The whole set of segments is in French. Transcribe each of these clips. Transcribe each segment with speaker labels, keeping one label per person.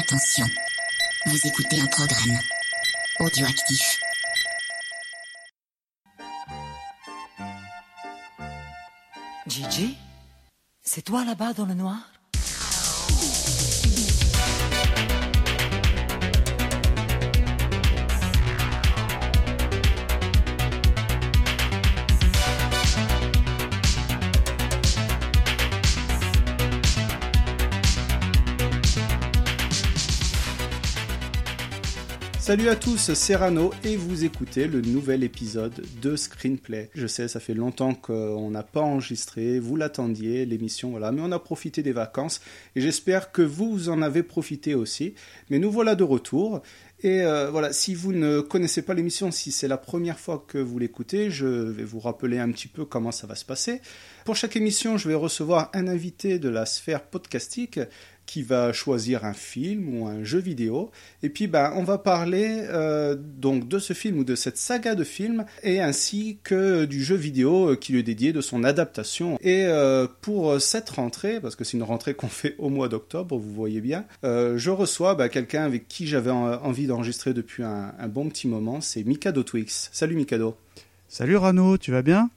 Speaker 1: Attention, vous écoutez un programme audioactif.
Speaker 2: Gigi C'est toi là-bas dans le noir?
Speaker 3: Salut à tous, c'est Rano et vous écoutez le nouvel épisode de Screenplay. Je sais, ça fait longtemps qu'on n'a pas enregistré, vous l'attendiez, l'émission, voilà, mais on a profité des vacances et j'espère que vous en avez profité aussi. Mais nous voilà de retour. Et euh, voilà, si vous ne connaissez pas l'émission, si c'est la première fois que vous l'écoutez, je vais vous rappeler un petit peu comment ça va se passer. Pour chaque émission, je vais recevoir un invité de la sphère podcastique qui va choisir un film ou un jeu vidéo. Et puis, ben, on va parler euh, donc de ce film ou de cette saga de films et ainsi que du jeu vidéo qui lui est dédié, de son adaptation. Et euh, pour cette rentrée, parce que c'est une rentrée qu'on fait au mois d'octobre, vous voyez bien, euh, je reçois ben, quelqu'un avec qui j'avais envie d'enregistrer depuis un, bon petit moment. C'est Mikado Twix. Salut Mikado.
Speaker 4: Salut Rano, tu vas bien?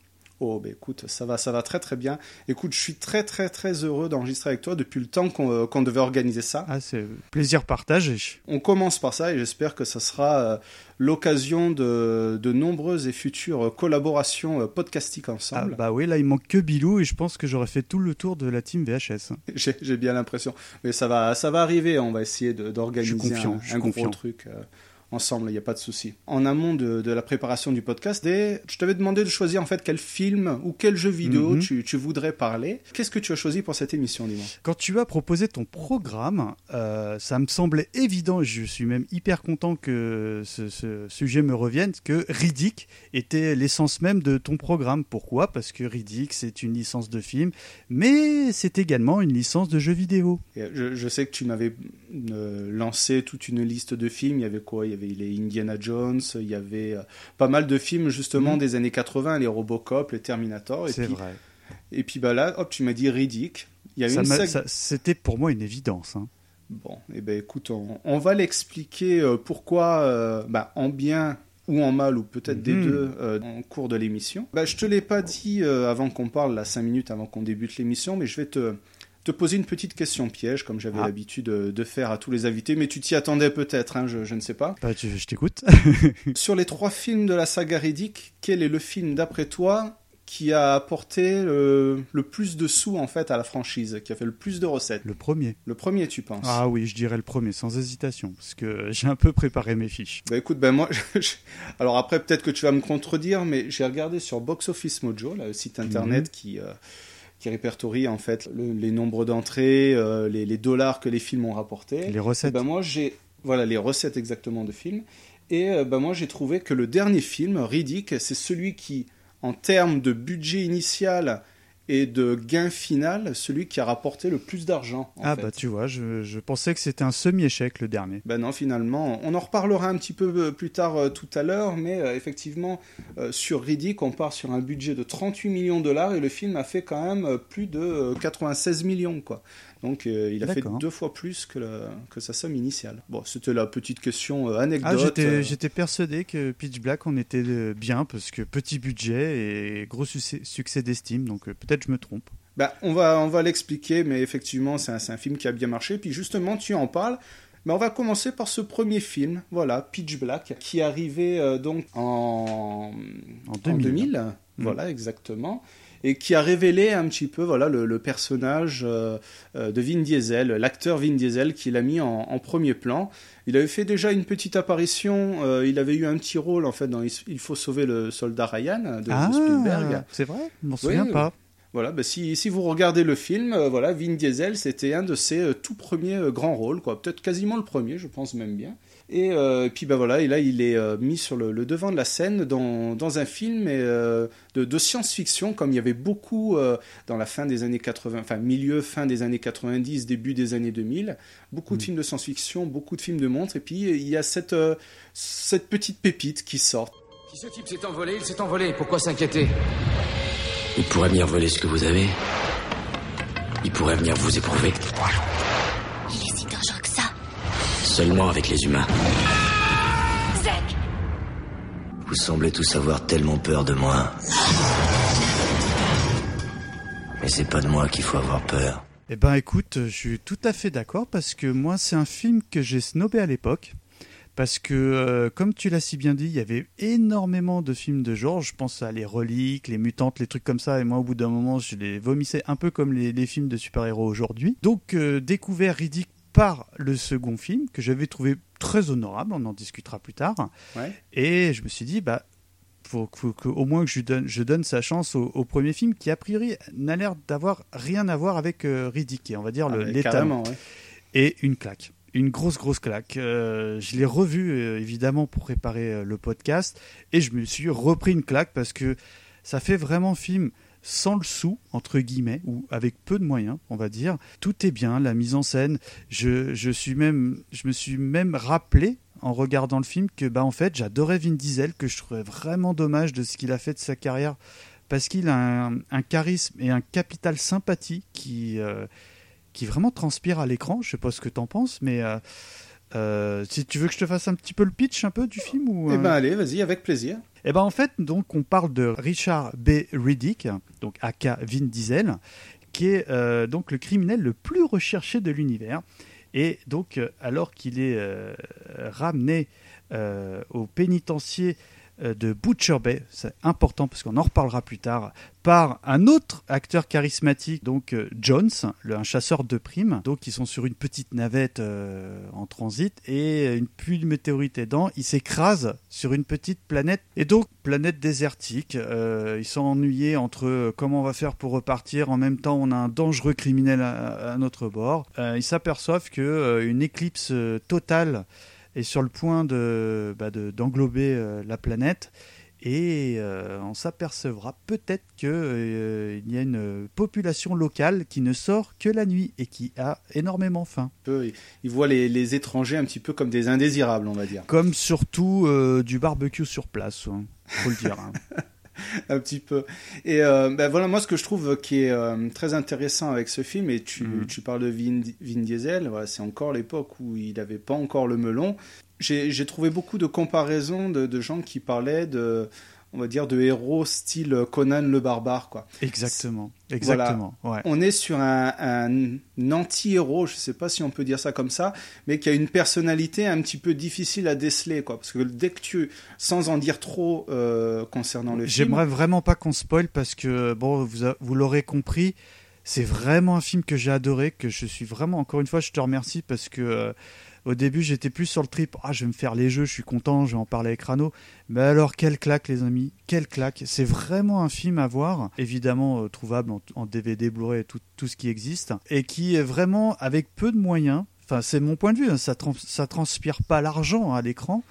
Speaker 3: Oh, ben écoute, ça va, ça va très très bien. Écoute, je suis très très très heureux d'enregistrer avec toi depuis le temps qu'on qu devait organiser ça.
Speaker 4: Ah, c'est plaisir partagé.
Speaker 3: On commence par ça et j'espère que ça sera euh, l'occasion de, de, nombreuses et futures collaborations euh, podcastiques ensemble.
Speaker 4: Ah, bah oui, là il manque que Bilou et je pense que j'aurais fait tout le tour de la team VHS.
Speaker 3: J'ai bien l'impression. Mais ça va, ça va arriver, on va essayer d'organiser un, un gros truc. Ensemble, il n'y a pas de souci. En amont de, de, la préparation du podcast, je t'avais demandé de choisir en fait quel film ou quel jeu vidéo mm -hmm. tu, tu, voudrais parler. Qu'est-ce que tu as choisi pour cette émission, dis-moi?
Speaker 4: Quand tu as proposé ton programme, euh, ça me semblait évident, je suis même hyper content que ce, ce sujet me revienne, que Riddick était l'essence même de ton programme. Pourquoi? Parce que Riddick, c'est une licence de film, mais c'est également une licence de jeu vidéo.
Speaker 3: Je, je, sais que tu m'avais euh, lancé toute une liste de films. Il y avait quoi? Il y avait les Indiana Jones, il y avait euh, pas mal de films justement mmh. des années 80, les Robocop, les Terminator.
Speaker 4: C'est vrai.
Speaker 3: Et puis bah là, hop, tu m'as dit Riddick.
Speaker 4: Il y a ça une sag... C'était pour moi une évidence. Hein.
Speaker 3: Bon, et eh ben écoute, on, on va l'expliquer euh, pourquoi, euh, bah, en bien ou en mal, ou peut-être mmh. des deux, euh, en cours de l'émission. Bah, je te l'ai pas dit euh, avant qu'on parle, là, 5 minutes avant qu'on débute l'émission, mais je vais te, te poser une petite question piège, comme j'avais ah. l'habitude de, faire à tous les invités, mais tu t'y attendais peut-être, hein, je, je, ne sais pas.
Speaker 4: Bah, tu, je t'écoute.
Speaker 3: Sur les trois films de la saga Riddick, quel est le film d'après toi qui a apporté le, le, plus de sous en fait à la franchise, qui a fait le plus de recettes?
Speaker 4: Le premier.
Speaker 3: Le premier, tu penses?
Speaker 4: Ah oui, je dirais le premier, sans hésitation, parce que j'ai un peu préparé mes fiches.
Speaker 3: Bah écoute, ben moi, je... alors après peut-être que tu vas me contredire, mais j'ai regardé sur Box Office Mojo, là, le site internet -hmm. qui euh, qui répertorie en fait le, les nombres d'entrées, euh, les, les, dollars que les films ont rapportés.
Speaker 4: Les recettes.
Speaker 3: Ben moi j'ai voilà les recettes exactement de films. Et euh, ben moi j'ai trouvé que le dernier film, Riddick, c'est celui qui en termes de budget initial et de gain final, celui qui a rapporté le plus d'argent.
Speaker 4: Ah
Speaker 3: fait.
Speaker 4: bah tu vois, je, je pensais que c'était un semi-échec le dernier.
Speaker 3: Ben non, finalement, on en reparlera un petit peu plus tard euh, tout à l'heure, mais euh, effectivement, euh, sur Riddick, on part sur un budget de 38 millions de dollars et le film a fait quand même plus de 96 millions, quoi. Donc euh, il a fait deux fois plus que, la, que sa somme initiale. Bon, c'était la petite question euh, anecdote.
Speaker 4: Ah, J'étais persuadé que Pitch Black en était bien parce que petit budget et gros succès, succès d'estime, donc peut-être je me trompe.
Speaker 3: Bah, on va, on va l'expliquer, mais effectivement c'est un, un, film qui a bien marché. Puis justement, tu en parles. Mais on va commencer par ce premier film, voilà, Pitch Black, qui est arrivé euh, donc en,
Speaker 4: en 2000. En 2000
Speaker 3: mmh. Voilà, exactement et qui a révélé un petit peu voilà le, le personnage euh, de Vin Diesel, l'acteur Vin Diesel qui l'a mis en, en, premier plan. Il avait fait déjà une petite apparition, euh, il avait eu un petit rôle en fait dans Il faut sauver le soldat Ryan de,
Speaker 4: ah,
Speaker 3: Spielberg.
Speaker 4: C'est vrai, je m'en souviens oui, pas.
Speaker 3: Voilà, bah si, si, vous regardez le film, euh, voilà, Vin Diesel, c'était un de ses euh, tout premiers euh, grands rôles, quoi. Peut-être quasiment le premier, je pense même bien. Et, euh, et puis bah voilà, et là il est euh, mis sur le, le, devant de la scène dans, dans un film euh, de, de science-fiction, comme il y avait beaucoup dans la fin des années 80, enfin milieu, fin des années 90, début des années 2000, beaucoup mmh. de films de science-fiction, beaucoup de films de montres, et puis il y a cette, cette petite pépite qui sort.
Speaker 5: Si ce type s'est envolé, il s'est envolé, pourquoi s'inquiéter?
Speaker 6: Il pourrait venir voler ce que vous avez. Il pourrait venir vous éprouver. Seulement avec les humains.
Speaker 1: Zek
Speaker 6: Vous semblez tous avoir tellement peur de moi. Mais c'est pas de moi qu'il faut avoir peur.
Speaker 4: Eh ben écoute, je suis tout à fait d'accord parce que moi c'est un film que j'ai snobé à l'époque. Parce que, euh, comme tu l'as si bien dit, il y avait énormément de films de genre. Je pense à Les Reliques, Les Mutantes, les trucs comme ça. Et moi, au bout d'un moment, je les vomissais un peu comme les, les films de super-héros aujourd'hui. Donc, euh, découvert Riddick par le second film, que j'avais trouvé très honorable. On en discutera plus tard.
Speaker 3: Ouais.
Speaker 4: Et je me suis dit, bah, faut, au moins que je donne, je donne sa chance au, au premier film, qui a priori n'a l'air d'avoir rien à voir avec euh, Riddick, et on va dire le,
Speaker 3: Ah,
Speaker 4: l'état
Speaker 3: ouais.
Speaker 4: et une claque. Une grosse, grosse claque. Euh, je l'ai revu, euh, évidemment, pour préparer euh, le podcast. Et je me suis repris une claque parce que ça fait vraiment film sans le sou, entre guillemets, ou avec peu de moyens, on va dire. Tout est bien, la mise en scène. Je, je, suis même, je me suis même rappelé, en regardant le film, que bah, en fait, j'adorais Vin Diesel, que je trouvais vraiment dommage de ce qu'il a fait de sa carrière. Parce qu'il a un, charisme et un capital sympathie qui, euh, qui vraiment transpire à l'écran. Je sais pas ce que t'en penses, mais euh, euh, si tu veux que je te fasse un petit peu le pitch un peu du film ou
Speaker 3: Eh
Speaker 4: euh,
Speaker 3: ben allez, vas-y, avec plaisir.
Speaker 4: eh ben en fait, donc on parle de Richard B. Riddick, donc aka Vin Diesel, qui est euh, donc le criminel le plus recherché de l'univers. Et donc, euh, alors qu'il est euh, ramené euh, au pénitencier euh, de Butcher Bay, c'est important parce qu'on en reparlera plus tard, par un autre acteur charismatique, donc euh, Jones, un chasseur de primes. Donc ils sont sur une petite navette euh, en transit et une pluie de météorites aidant, ils s'écrasent sur une petite planète et donc planète désertique. Euh, ils sont ennuyés entre euh, comment on va faire pour repartir. En même temps, on a un dangereux criminel à, à notre bord. Euh, ils s'aperçoivent que euh, une éclipse euh, totale est sur le point de bah, de- d'englober euh, la planète. Et euh, on s'apercevra peut-être qu'il y a une population locale qui ne sort que la nuit et qui a énormément faim.
Speaker 3: Peu, il- il voit les, les étrangers un petit peu comme des indésirables, on va dire.
Speaker 4: Comme surtout euh, du barbecue sur place, hein, faut le dire. hein.
Speaker 3: un petit peu. Et euh, ben voilà, moi, ce que je trouve qui est euh, très intéressant avec ce film, et tu,
Speaker 4: Mhm.
Speaker 3: tu parles de Vin, Vin Diesel, voilà, c'est encore l'époque où il n'avait pas encore le melon. J'ai j'ai trouvé beaucoup de comparaisons de, de gens qui parlaient de, on va dire, de héros style Conan le barbare, quoi.
Speaker 4: Exactement, exactement. Ouais.
Speaker 3: On est sur un, un anti-héros, je sais pas si on peut dire ça comme ça, mais qui a une personnalité un petit peu difficile à déceler, quoi. Parce que dès que tu, sans en dire trop euh, concernant le film,
Speaker 4: J'aimerais vraiment pas qu'on spoil parce que, bon, vous, a- vous l'aurez compris, c'est vraiment un film que j'ai adoré, que je suis vraiment, encore une fois, je te remercie parce que euh, au début j'étais plus sur le trip, ah, je vais me faire les jeux, je suis content, je vais en parler avec Rano. Mais alors, quelle claque, les amis, quelle claque. C'est vraiment un film à voir, évidemment euh, trouvable en, DVD, Blu-ray, tout, tout ce qui existe, et qui est vraiment avec peu de moyens. Enfin, c'est mon point de vue, hein, ça, trans- ça transpire pas l'argent à l'écran.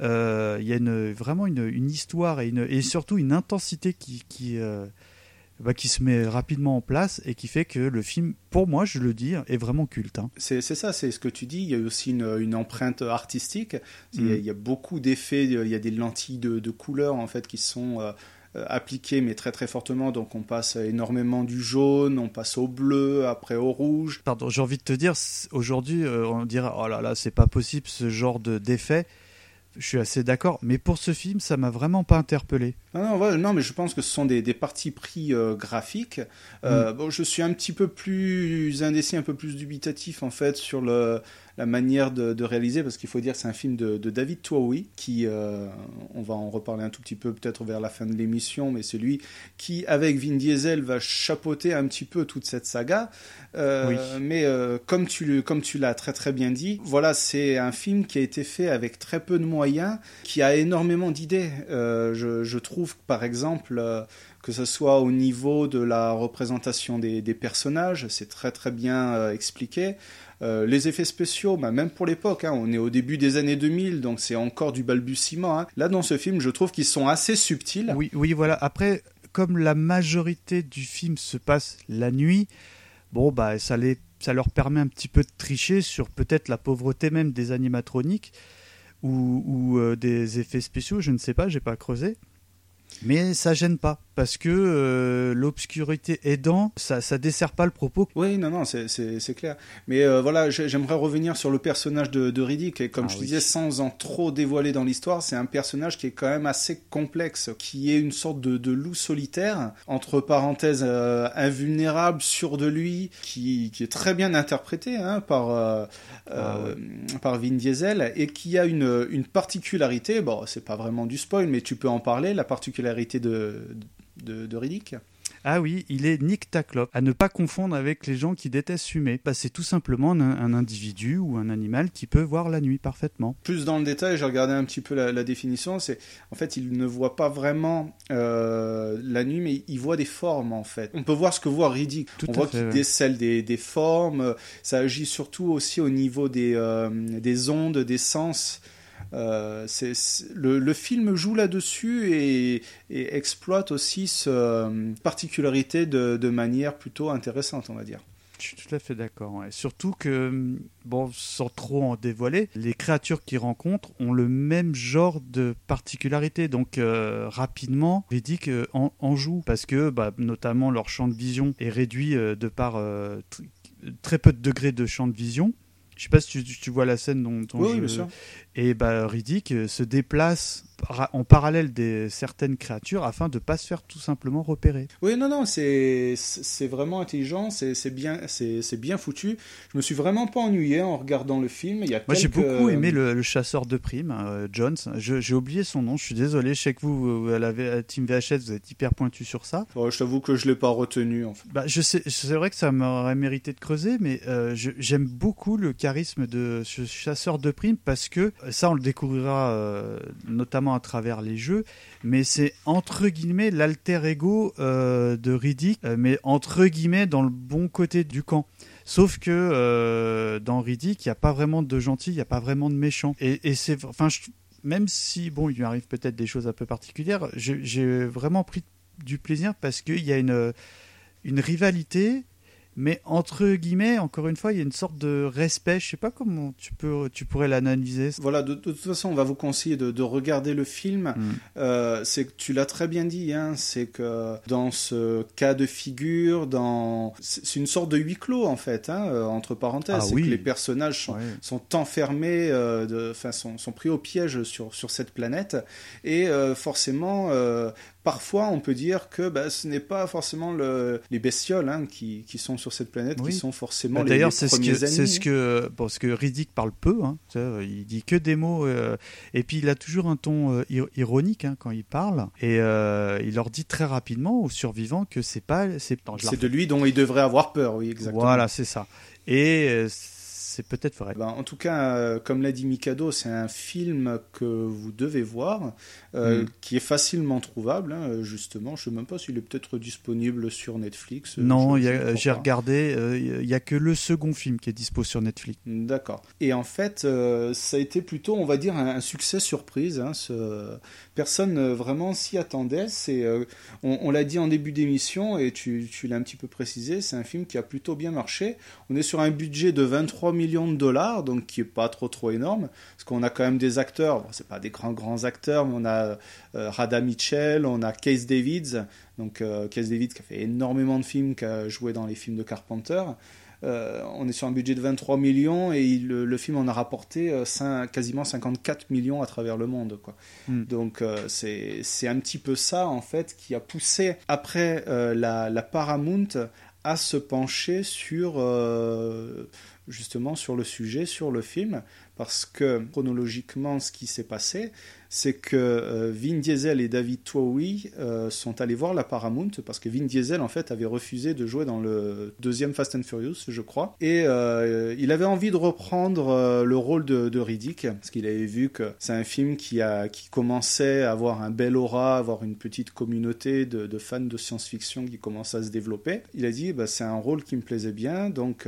Speaker 4: Euh, Il y a vraiment une, histoire et, surtout une intensité qui, qui, euh, bah, qui se met rapidement en place et qui fait que le film, pour moi, je le dis, est vraiment culte. hein.
Speaker 3: C'est ça, c'est ce que tu dis. Il y a aussi une, une empreinte artistique. Il, y a,
Speaker 4: Mm.
Speaker 3: il y a beaucoup d'effets. Il y a des lentilles de, de couleurs en fait qui sont euh, appliquées, mais très très fortement. Donc on passe énormément du jaune, on passe au bleu, après au rouge.
Speaker 4: Pardon, j'ai envie de te dire, aujourd'hui, euh, on dirait, oh là là, c'est pas possible ce genre de d'effet. Je suis assez d'accord, mais pour ce film, ça m'a vraiment pas interpellé.
Speaker 3: Non, non, ouais, non, mais je pense que ce sont des, des parties pris euh, graphiques. Euh, bon, je suis un petit peu plus indécis, un peu plus dubitatif en fait sur le, la manière de, de réaliser, parce qu'il faut dire que c'est un film de, de David Towie, qui, euh, on va en reparler un tout petit peu peut-être vers la fin de l'émission, mais c'est lui qui, avec Vin Diesel, va chapeauter un petit peu toute cette saga. Euh,
Speaker 4: Oui.
Speaker 3: Mais euh, comme tu, le- comme tu l'as très très bien dit, voilà, c'est un film qui a été fait avec très peu de moyens, qui a énormément d'idées. Je, je trouve par exemple, que ce soit au niveau de la représentation des, des personnages, c'est très très bien euh, expliqué. Euh, les effets spéciaux, bah, même pour l'époque, hein, on est au début des années 2000, donc c'est encore du balbutiement. hein. Là, dans ce film, je trouve qu'ils sont assez subtils.
Speaker 4: Oui, oui, voilà. Après, comme la majorité du film se passe la nuit, bon, bah, ça, les, ça leur permet un petit peu de tricher sur peut-être la pauvreté même des animatroniques ou, euh, des effets spéciaux, je ne sais pas, j'ai pas creusé. Mais ça gêne pas parce que euh, l'obscurité aidant, ça, ça dessert pas le propos.
Speaker 3: Oui, non, non, c'est- c'est c'est clair. Mais euh, voilà, j'ai- j'aimerais revenir sur le personnage de, de Riddick. Et comme
Speaker 4: Ah
Speaker 3: je
Speaker 4: oui.
Speaker 3: disais, sans en trop dévoiler dans l'histoire, c'est un personnage qui est quand même assez complexe, qui est une sorte de, de loup solitaire, entre parenthèses, euh, invulnérable, sûr de lui, qui, qui est très bien interprété hein, par,
Speaker 4: Ah
Speaker 3: par Vin Diesel, et qui a une, une particularité, bon, c'est pas vraiment du spoil, mais tu peux en parler, la particularité de, de, de Riddick.
Speaker 4: Ah oui, il est Nick Taclop, à ne pas confondre avec les gens qui détestent fumer. Bah, c'est tout simplement un, un individu ou un animal qui peut voir la nuit parfaitement.
Speaker 3: Plus dans le détail, j'ai regardé un petit peu la, la définition. C'est en fait, il ne voit pas vraiment euh, la nuit, mais il voit des formes en fait. On peut voir ce que voit Riddick.
Speaker 4: Tout
Speaker 3: On voit qu'il
Speaker 4: ouais.
Speaker 3: décèle des, des formes. Ça agit surtout aussi au niveau des, euh, des ondes, des sens. Euh, c'est- le, le film joue là-dessus et, et exploite aussi cette particularité de, de manière plutôt intéressante, on va dire.
Speaker 4: Je suis tout à fait d'accord. ouais. Surtout que, hum, bon, sans trop en dévoiler, les créatures qu'il rencontre ont le même genre de particularité. Donc, euh, rapidement, Riddick euh, en, en joue. Parce que, bah, notamment, leur champ de vision est réduit euh, de par euh, tr- très peu de degrés de champ de vision. Je sais pas si tu, tu vois la scène dont, dont
Speaker 3: Oui,
Speaker 4: je-
Speaker 3: oui, bien sûr.
Speaker 4: Et bah, Riddick euh, se déplace en parallèle des certaines créatures afin de pas se faire tout simplement repérer.
Speaker 3: Oui, non, non, c'est vraiment intelligent, c'est bien, bien foutu. Je me suis vraiment pas ennuyé en regardant le film. Il y a
Speaker 4: Moi, j'ai beaucoup aimé le, le chasseur de primes, euh, Jones. J'ai oublié son nom, je suis désolé. Je sais que vous, à la à Team VHS, vous êtes hyper pointu sur ça.
Speaker 3: Oh, je t'avoue que je l'ai pas retenu. En fait.
Speaker 4: Bah, c'est vrai que ça m'aurait mérité de creuser, mais euh, j'aime beaucoup le charisme de ce chasseur de primes parce que euh, ça, on le découvrira euh, notamment à travers les jeux, mais c'est entre guillemets l'alter ego euh, de Riddick, euh, mais entre guillemets dans le bon côté du camp. Sauf que dans Riddick, il n'y a pas vraiment de gentils, il n'y a pas vraiment de méchants. Et, c'est, même si bon, il lui arrive peut-être des choses un peu particulières, j'ai vraiment pris du plaisir parce qu'il y a une rivalité, mais entre guillemets, encore une fois, il y a une sorte de respect. Je sais pas comment tu peux, tu pourrais l'analyser.
Speaker 3: Voilà, de, de toute façon, on va vous conseiller de, de regarder le film.
Speaker 4: Mm.
Speaker 3: Euh, c'est que tu l'as très bien dit, hein, c'est que dans ce cas de figure, dans c'est une sorte de huis clos en fait, hein, euh, entre parenthèses.
Speaker 4: Ah
Speaker 3: c'est
Speaker 4: oui.
Speaker 3: que les personnages sont, enfermés, euh, enfin, sont, sont pris au piège sur, sur cette planète. Et euh, forcément, parfois, on peut dire que bah, ce n'est pas forcément le, les bestioles hein, qui, qui sont sur cette planète
Speaker 4: Oui.
Speaker 3: qui sont forcément
Speaker 4: Bah,
Speaker 3: les,
Speaker 4: D'ailleurs, c'est ce que, c'est ce que, bon, ce que Riddick parle peu. Hein, sais, il dit que des mots, euh, et puis il a toujours un ton euh, ir- ironique hein, quand il parle, et euh, il leur dit très rapidement aux survivants que c'est pas, c'est,
Speaker 3: de lui dont il devrait avoir peur, oui, exactement.
Speaker 4: Voilà, c'est ça. Et euh, c'est peut-être vrai.
Speaker 3: Ben, en tout cas, euh, comme l'a dit Mikado, c'est un film que vous devez voir, euh,
Speaker 4: Mm.
Speaker 3: qui est facilement trouvable, hein, justement. Je ne sais même pas s'il est peut-être disponible sur Netflix. euh,
Speaker 4: non, j'ai regardé, euh, il y a que le second film qui est dispo sur Netflix.
Speaker 3: D'accord. Et en fait, euh, ça a été plutôt, on va dire, un, un succès surprise. hein, ce... Personne euh, vraiment s'y attendait. C'est, euh, on, on l'a dit en début d'émission et tu, tu l'as un petit peu précisé, c'est un film qui a plutôt bien marché. On est sur un budget de 23 millions de dollars, donc qui est pas trop trop énorme, parce qu'on a quand même des acteurs. Bon, c'est pas des grands grands acteurs, mais on a euh, Rada Mitchell, on a Case Davids, donc euh, Case Davids qui a fait énormément de films, qui a joué dans les films de Carpenter. Euh, on est sur un budget de 23 millions et il- le, le film en a rapporté euh, quasiment 54 millions à travers le monde. Quoi.
Speaker 4: Mm.
Speaker 3: Donc euh, c'est c'est un petit peu ça en fait qui a poussé après euh, la, la Paramount à se pencher sur justement sur le sujet, sur le film, parce que chronologiquement ce qui s'est passé, c'est que euh, Vin Diesel et David Towie euh, sont allés voir la Paramount parce que Vin Diesel en fait avait refusé de jouer dans le deuxième Fast and Furious, je crois, et euh, il avait envie de reprendre le rôle de, Riddick parce qu'il avait vu que c'est un film qui a qui commençait à avoir un bel aura, avoir une petite communauté de, fans de science-fiction qui commence à se développer. Il a dit bah, c'est un rôle qui me plaisait bien, donc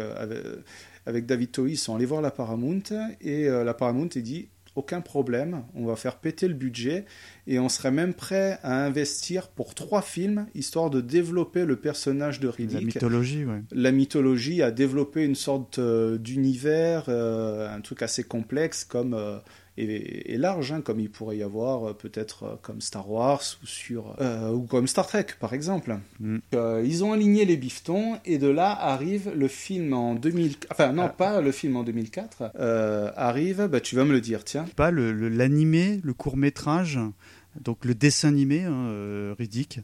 Speaker 3: avec David ils sont allés voir la Paramount et euh, la Paramount a dit aucun problème, on va faire péter le budget et on serait même prêt à investir pour trois films histoire de développer le personnage de
Speaker 4: La
Speaker 3: Riddick.
Speaker 4: mythologie, ouais.
Speaker 3: La mythologie a développé une sorte euh, d'univers, euh, un truc assez complexe comme euh, est large, hein, comme il pourrait y avoir euh, peut-être euh, comme Star Wars ou, sur, euh, ou comme Star Trek par exemple.
Speaker 4: Mm.
Speaker 3: Euh, ils ont aligné les bifetons et de là arrive le film en 2000... Enfin non,
Speaker 4: Ah.
Speaker 3: pas le film en 2004. euh, arrive, bah, tu vas me le dire, tiens.
Speaker 4: Pas le- le- l'animé, le, court métrage, donc le dessin animé hein, Riddick,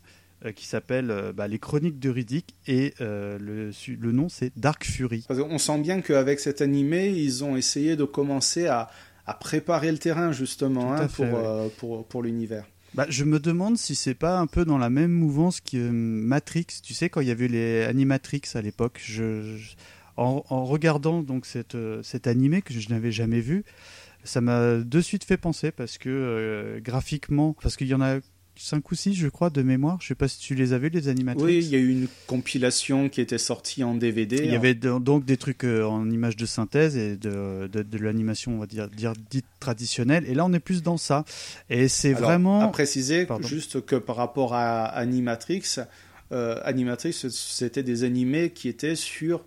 Speaker 4: qui s'appelle bah, Les Chroniques de Riddick et euh, le, le nom c'est Dark Fury.
Speaker 3: Qu'on sent bien qu'avec cet animé, ils ont essayé de commencer à, à préparer le terrain justement hein,
Speaker 4: fait,
Speaker 3: pour,
Speaker 4: ouais.
Speaker 3: euh, pour, pour l'univers.
Speaker 4: Bah, je me demande si c'est pas un peu dans la même mouvance que euh, Matrix. Tu sais, quand il y avait les Animatrix à l'époque, je, je- en, en regardant donc cette, euh, cet animé que je n'avais jamais vu, ça m'a de suite fait penser parce que euh, graphiquement, parce qu'il y en a 5 ou 6 je crois de mémoire. Je sais pas si tu les as vus les Animatrix.
Speaker 3: Oui, il y a eu une compilation qui était sortie en DVD.
Speaker 4: Il y avait de- donc des trucs euh, en images de synthèse et de, de, de l'animation, on va dire, dire dite traditionnelle. Et là, on est plus dans ça. Et c'est vraiment.
Speaker 3: À préciser
Speaker 4: Pardon.
Speaker 3: juste que par rapport à Animatrix, euh, Animatrix, c'était des animés qui étaient sur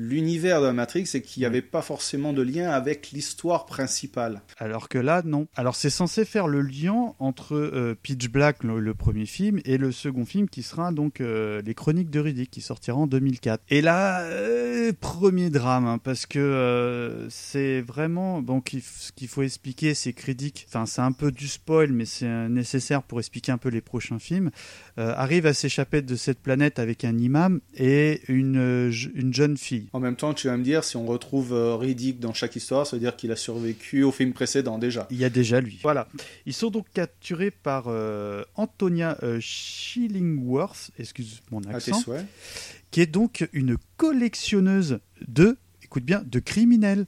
Speaker 3: l'univers de la Matrix et qui
Speaker 4: Oui.
Speaker 3: n'avaient pas forcément de lien avec l'histoire principale.
Speaker 4: Alors que là, non. Alors c'est censé faire le lien entre euh, Pitch Black, le, le premier film, et le second film qui sera donc euh, Les Chroniques de Riddick, qui sortira en 2004. Et là, euh, premier drame, hein, parce que euh, c'est vraiment... F- ce qu'il faut expliquer, c'est que Riddick, enfin c'est un peu du spoil, mais c'est nécessaire pour expliquer un peu les prochains films, arrive à s'échapper de cette planète avec un imam et une jeune fille.
Speaker 3: En même temps, tu vas me dire, si on retrouve euh, Riddick dans chaque histoire, ça veut dire qu'il a survécu au film précédent déjà.
Speaker 4: Il y a déjà lui. Voilà. Ils sont donc capturés par euh, Antonia euh, Schillingworth, excuse mon
Speaker 3: tes
Speaker 4: accent, qui est donc une collectionneuse de, écoute bien, de criminels.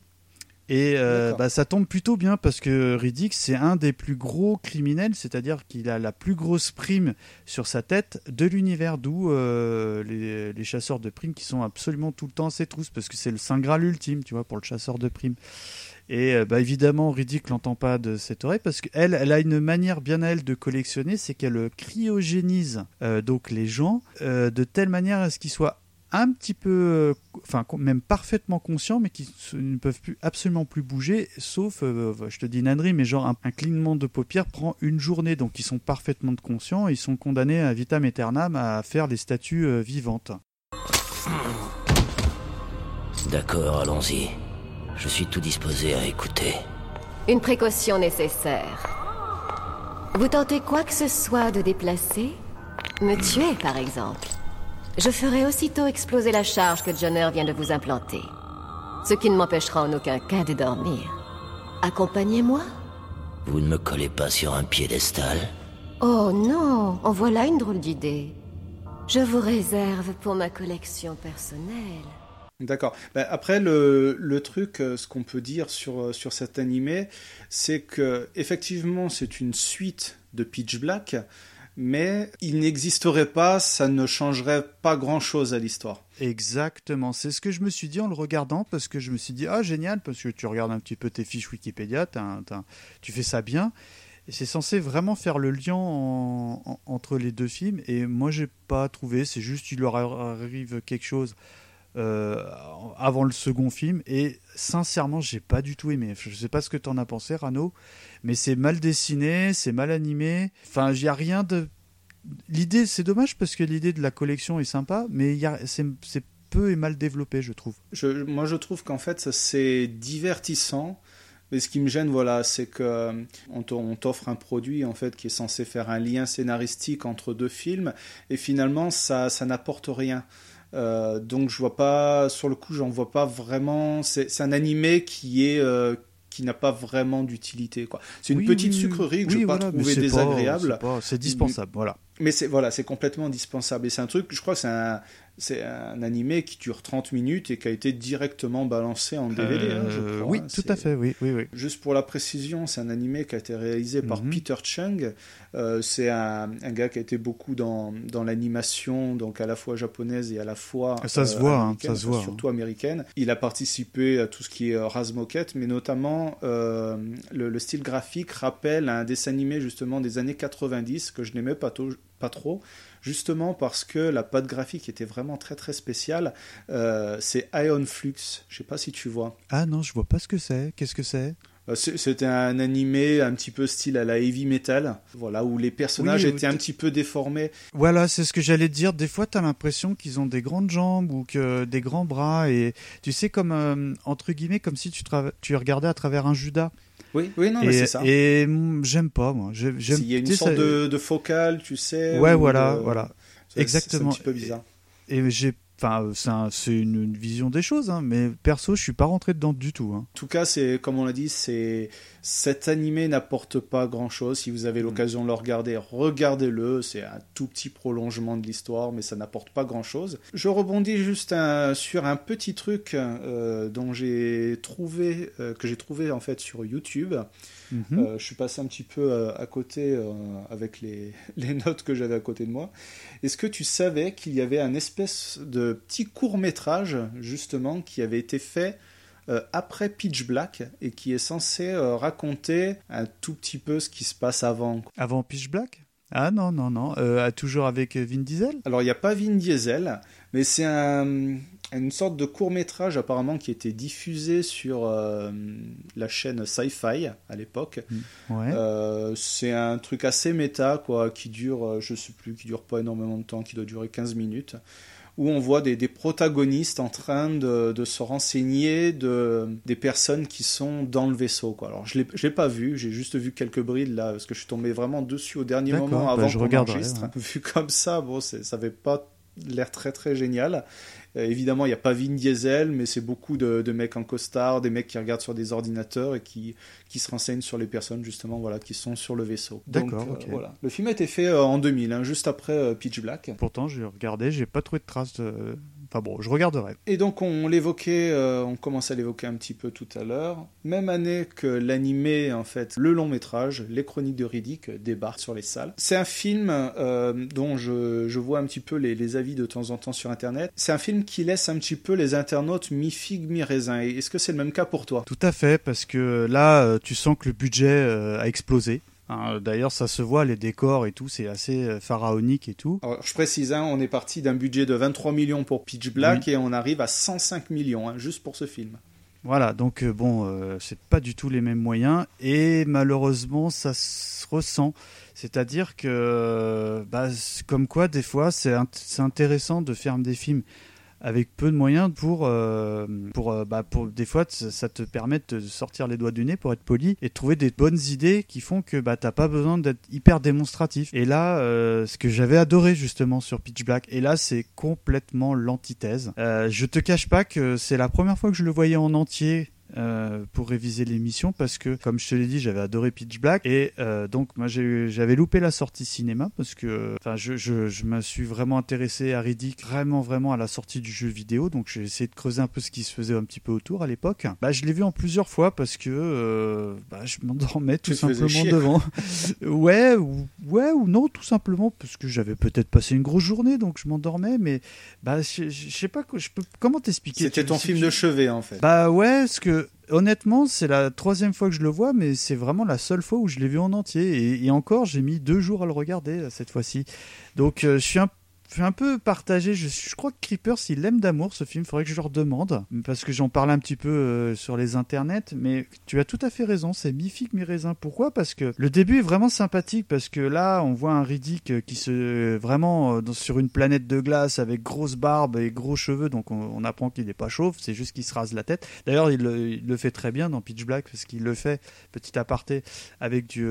Speaker 4: Et euh, bah, ça tombe plutôt bien parce que Riddick, c'est un des plus gros criminels, c'est-à-dire qu'il a la plus grosse prime sur sa tête de l'univers, d'où euh, les, les chasseurs de primes qui sont absolument tout le temps à ses trousses, parce que c'est le Saint Graal ultime, tu vois, pour le chasseur de primes. Et euh, bah, évidemment, Riddick l'entend pas de cette oreille parce qu'elle, elle a une manière bien à elle de collectionner, c'est qu'elle cryogénise donc les gens de telle manière à ce qu'ils soient un petit peu, euh, enfin même parfaitement conscients, mais qui ne peuvent plus absolument plus bouger, sauf, euh, je te dis une ânerie, mais genre un, un clignement de paupières prend une journée, donc ils sont parfaitement conscients, ils sont condamnés à vitam aeternam à faire les statues euh, vivantes.
Speaker 6: D'accord, allons-y. Je suis tout disposé à écouter.
Speaker 7: Une précaution nécessaire. Vous tentez quoi que ce soit de déplacer? Me tuer, par exemple. Je ferai aussitôt exploser la charge que Johnner vient de vous implanter. Ce qui ne m'empêchera en aucun cas de dormir. Accompagnez-moi
Speaker 6: Vous ne me collez pas sur un piédestal
Speaker 7: Oh non, en voilà une drôle d'idée. Je vous réserve pour ma collection personnelle.
Speaker 3: D'accord. Ben, après, le, le truc, euh, ce qu'on peut dire sur, euh, sur cet animé, c'est que effectivement, c'est une suite de Pitch Black, mais il n'existerait pas, ça ne changerait pas grand-chose à l'histoire.
Speaker 4: Exactement, c'est ce que je me suis dit en le regardant, parce que je me suis dit, ah génial, parce que tu regardes un petit peu tes fiches Wikipédia, tu fais ça bien, et c'est censé vraiment faire le lien en- en- entre les deux films, et moi j'ai pas trouvé, c'est juste il leur arrive quelque chose euh, avant le second film, et sincèrement j'ai pas du tout aimé, je sais pas ce que t'en as pensé Rano, mais c'est mal dessiné, c'est mal animé, enfin il y a rien de L'idée, c'est dommage parce que l'idée de la collection est sympa, mais y a- c'est peu et mal développé, je trouve.
Speaker 3: Je, moi, je trouve qu'en fait, c'est divertissant. Mais ce qui me gêne, voilà, c'est que euh, on t'o- on t'offre un produit en fait qui est censé faire un lien scénaristique entre deux films, et finalement, ça, ça n'apporte rien. Euh, donc, je vois pas, sur le coup, j'en vois pas vraiment. C'est c'est un animé qui est euh, qui n'a pas vraiment d'utilité. quoi. C'est une
Speaker 4: Oui,
Speaker 3: petite
Speaker 4: oui,
Speaker 3: sucrerie que
Speaker 4: oui,
Speaker 3: je n'ai pas
Speaker 4: voilà,
Speaker 3: trouvé désagréable.
Speaker 4: c'est dispensable, voilà.
Speaker 3: Mais c'est voilà, c'est complètement indispensable. Et c'est un truc, je crois c'est un, c'est un animé qui dure 30 minutes et qui a été directement balancé en DVD. hein, je
Speaker 4: Euh,
Speaker 3: crois,
Speaker 4: oui,
Speaker 3: hein.
Speaker 4: tout à fait, oui, oui, oui.
Speaker 3: Juste pour la précision, c'est un animé qui a été réalisé par
Speaker 4: Mhm.
Speaker 3: Peter Chung. Euh, c'est un, un gars qui a été beaucoup dans, dans l'animation, donc à la fois japonaise et à la fois
Speaker 4: Ça se voit, hein,
Speaker 3: américaine,
Speaker 4: ça se voit, hein.
Speaker 3: surtout américaine. Il a participé à tout ce qui est euh, Razmoket, mais notamment euh, le, le style graphique rappelle un dessin animé justement des années 90 que je n'aimais pas trop, justement parce que la patte graphique était vraiment très très spéciale. Euh, c'est Ion Flux, je sais pas si tu vois.
Speaker 4: Ah non, je vois pas ce que c'est. Qu'est-ce que c'est?
Speaker 3: Euh, C'était un animé un petit peu style à la heavy metal, voilà, où les personnages
Speaker 4: Oui,
Speaker 3: étaient un petit peu déformés.
Speaker 4: Voilà, c'est ce que j'allais te dire. Des fois, tu as l'impression qu'ils ont des grandes jambes ou que des grands bras. Et tu sais, comme, euh, entre guillemets, comme si tu, tu regardais à travers un Judas.
Speaker 3: Oui, oui, non, mais c'est ça.
Speaker 4: et, mm, j'aime pas, moi. J'ai- J'aime,
Speaker 3: Il y a une sorte
Speaker 4: ça-
Speaker 3: de, de focale, tu sais.
Speaker 4: Ouais,
Speaker 3: ou
Speaker 4: voilà,
Speaker 3: de-
Speaker 4: voilà. Exactement.
Speaker 3: C'est un petit peu bizarre.
Speaker 4: Et j'ai. Enfin, c'est, un- c'est une, une vision des choses, hein, mais perso, je suis pas rentré dedans du tout. hein.
Speaker 3: En tout cas, c'est comme on l'a dit, c'est cet animé n'apporte pas grand-chose. Si vous avez
Speaker 4: Mm.
Speaker 3: l'occasion de le regarder, regardez-le. C'est un tout petit prolongement de l'histoire, mais ça n'apporte pas grand-chose. Je rebondis juste un- sur un petit truc euh, dont j'ai trouvé, euh, que j'ai trouvé en fait sur YouTube.
Speaker 4: Mhm.
Speaker 3: Euh, je suis passé un petit peu à côté avec les, les notes que j'avais à côté de moi. Est-ce que tu savais qu'il y avait un espèce de petit court métrage justement qui avait été fait euh, après Pitch Black et qui est censé euh, raconter un tout petit peu ce qui se passe avant.
Speaker 4: Avant Pitch Black? Ah non, non, non. Euh, toujours avec Vin Diesel?
Speaker 3: Alors il n'y a pas Vin Diesel, mais c'est un, une sorte de court métrage apparemment qui était diffusé sur euh, la chaîne Sci-Fi à l'époque.
Speaker 4: Ouais.
Speaker 3: Euh, c'est un truc assez méta, quoi, qui dure, je sais plus, qui dure pas énormément de temps, qui doit durer 15 minutes, où on voit des, des protagonistes en train de, de se renseigner de, des personnes qui sont dans le vaisseau, quoi. Alors, je je l'ai pas vu, j'ai juste vu quelques brides, là, parce que je suis tombé vraiment dessus au dernier moment
Speaker 4: bah,
Speaker 3: avant
Speaker 4: je
Speaker 3: qu'on enregistre. Vu comme ça, bon, ça avait pas l'air très très génial. Euh, évidemment, il n'y a pas Vin Diesel, mais c'est beaucoup de, de mecs en costard, des mecs qui regardent sur des ordinateurs et qui, qui se renseignent sur les personnes justement voilà, qui sont sur le vaisseau.
Speaker 4: D'accord,
Speaker 3: euh, voilà. Le film a été fait euh, en 2000, hein, juste après Pitch Black.
Speaker 4: Pourtant, j'ai regardé, j'ai pas trouvé de traces de. Enfin bon, je regarderai.
Speaker 3: Et donc on l'évoquait, euh, on commence à l'évoquer un petit peu tout à l'heure. Même année que l'animé, en fait, le long métrage, Les Chroniques de Riddick, débarque sur les salles. C'est un film euh, dont je, je vois un petit peu les, les avis de temps en temps sur Internet. C'est un film qui laisse un petit peu les internautes mi-figue, mi-raisin. Est-ce que c'est le même cas pour toi?
Speaker 4: Tout à fait, parce que là, euh, tu sens que le budget a explosé. Hein, D'ailleurs, ça se voit, les décors et tout, c'est assez euh, pharaonique et tout.
Speaker 3: Alors, je précise, hein, on est parti d'un budget de 23 millions pour Pitch Black et on arrive à 105 millions, hein, juste pour ce film.
Speaker 4: Voilà, donc euh, bon, euh, c'est pas du tout les mêmes moyens et malheureusement ça se ressent. C'est-à-dire que, bah, comme quoi, des fois, c'est int- c'est intéressant de faire des films avec peu de moyens pour, euh, pour, euh, bah, pour des fois, ça te permet de sortir les doigts du nez pour être poli et de trouver des bonnes idées qui font que bah, t'as pas besoin d'être hyper démonstratif. Et là, euh, ce que j'avais adoré justement sur Pitch Black, et là, c'est complètement l'antithèse. Euh, je te cache pas que c'est la première fois que je le voyais en entier euh, pour réviser l'émission parce que, comme je te l'ai dit, j'avais adoré Pitch Black et euh, donc moi j'avais loupé la sortie cinéma parce que, enfin, je, je, je me suis vraiment intéressé à Riddick vraiment vraiment à la sortie du jeu vidéo donc j'ai essayé de creuser un peu ce qui se faisait un petit peu autour à l'époque. Bah, je l'ai vu en plusieurs fois parce que euh, bah, je m'endormais tout simplement devant. ouais, ou, ouais ou non, tout simplement parce que j'avais peut-être passé une grosse journée donc je m'endormais mais bah je, sais pas que je peux comment t'expliquer?
Speaker 3: C'était ton film de chevet, en fait.
Speaker 4: bah ouais, parce que honnêtement, c'est la troisième fois que je le vois, mais c'est vraiment la seule fois où je l'ai vu en entier. Et, encore, j'ai mis deux jours à le regarder euh, cette fois-ci. Donc euh, je suis un je suis un peu partagé. Je, je crois que Creepers, il aime d'amour ce film. Faudrait que je leur demande. Parce que j'en parlais un petit peu euh, sur les internets. Mais tu as tout à fait raison. C'est mi-figue, mi-raisin. Pourquoi? Parce que le début est vraiment sympathique. Parce que là, on voit un Riddick euh, qui se. Vraiment euh, dans- sur une planète de glace avec grosse barbe et gros cheveux. Donc on, on apprend qu'il n'est pas chauve. C'est juste qu'il se rase la tête. D'ailleurs, il, le- il le fait très bien dans Pitch Black. Parce qu'il le fait, petit aparté, avec du,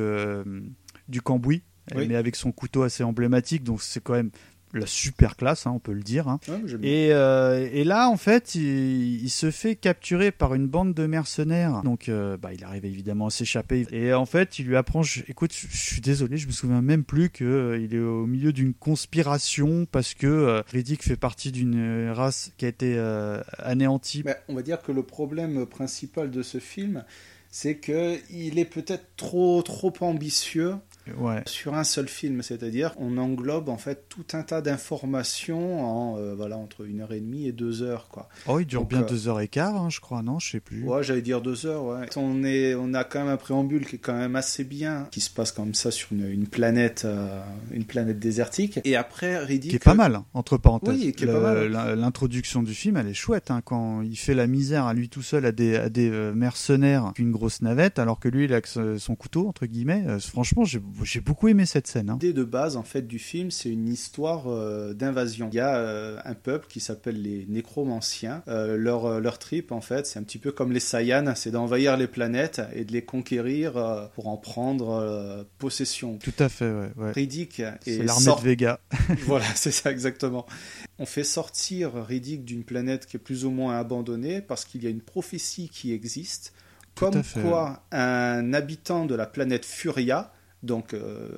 Speaker 4: du cambouis.
Speaker 3: Oui.
Speaker 4: Mais avec son couteau assez emblématique. Donc c'est quand même la super classe, hein, on peut le dire. hein.
Speaker 3: Ouais.
Speaker 4: Et, euh, et là, en fait, il, il se fait capturer par une bande de mercenaires. Donc, euh, bah, il arrive évidemment à s'échapper. Et en fait, il lui apprend je- Écoute, je, je suis désolé, je me souviens même plus qu'il il est au milieu d'une conspiration parce que euh, Riddick fait partie d'une euh, race qui a été euh, anéantie.
Speaker 3: Mais on va dire que le problème principal de ce film, c'est que il est peut-être trop trop ambitieux
Speaker 4: Ouais.
Speaker 3: sur un seul film, c'est-à-dire on englobe en fait tout un tas d'informations en euh, voilà entre une heure et demie et deux heures quoi.
Speaker 4: Oh, il dure
Speaker 3: Donc,
Speaker 4: bien
Speaker 3: euh,
Speaker 4: deux heures et quart, hein, je crois, non Je sais plus.
Speaker 3: Ouais, j'allais dire deux heures. Ouais. On est, on a quand même un préambule qui est quand même assez bien, qui se passe comme ça sur une, une planète, euh, une planète désertique. Et après Riddick,
Speaker 4: Qui est pas mal, hein, entre parenthèses.
Speaker 3: Oui, qui est
Speaker 4: Le-
Speaker 3: pas mal.
Speaker 4: l'in- L'introduction du film, elle est chouette, hein, quand il fait la misère à lui tout seul à des, à des euh, mercenaires qu'une grosse navette, alors que lui, il a que son couteau, entre guillemets. Euh, franchement, j'ai j'ai beaucoup aimé cette scène. hein.
Speaker 3: L'idée de base en fait du film, c'est une histoire euh, d'invasion. Il y a euh, un peuple qui s'appelle les Nécromanciens. Euh, leur leur trip en fait, c'est un petit peu comme les Saiyans, c'est d'envahir les planètes et de les conquérir pour en prendre possession.
Speaker 4: Tout à fait, ouais. ouais.
Speaker 3: Riddick
Speaker 4: C'est
Speaker 3: est
Speaker 4: l'armée
Speaker 3: sort-
Speaker 4: de Vega.
Speaker 3: voilà, c'est ça exactement. On fait sortir Riddick d'une planète qui est plus ou moins abandonnée parce qu'il y a une prophétie qui existe,
Speaker 4: Tout
Speaker 3: comme quoi un habitant de la planète Furia, donc euh,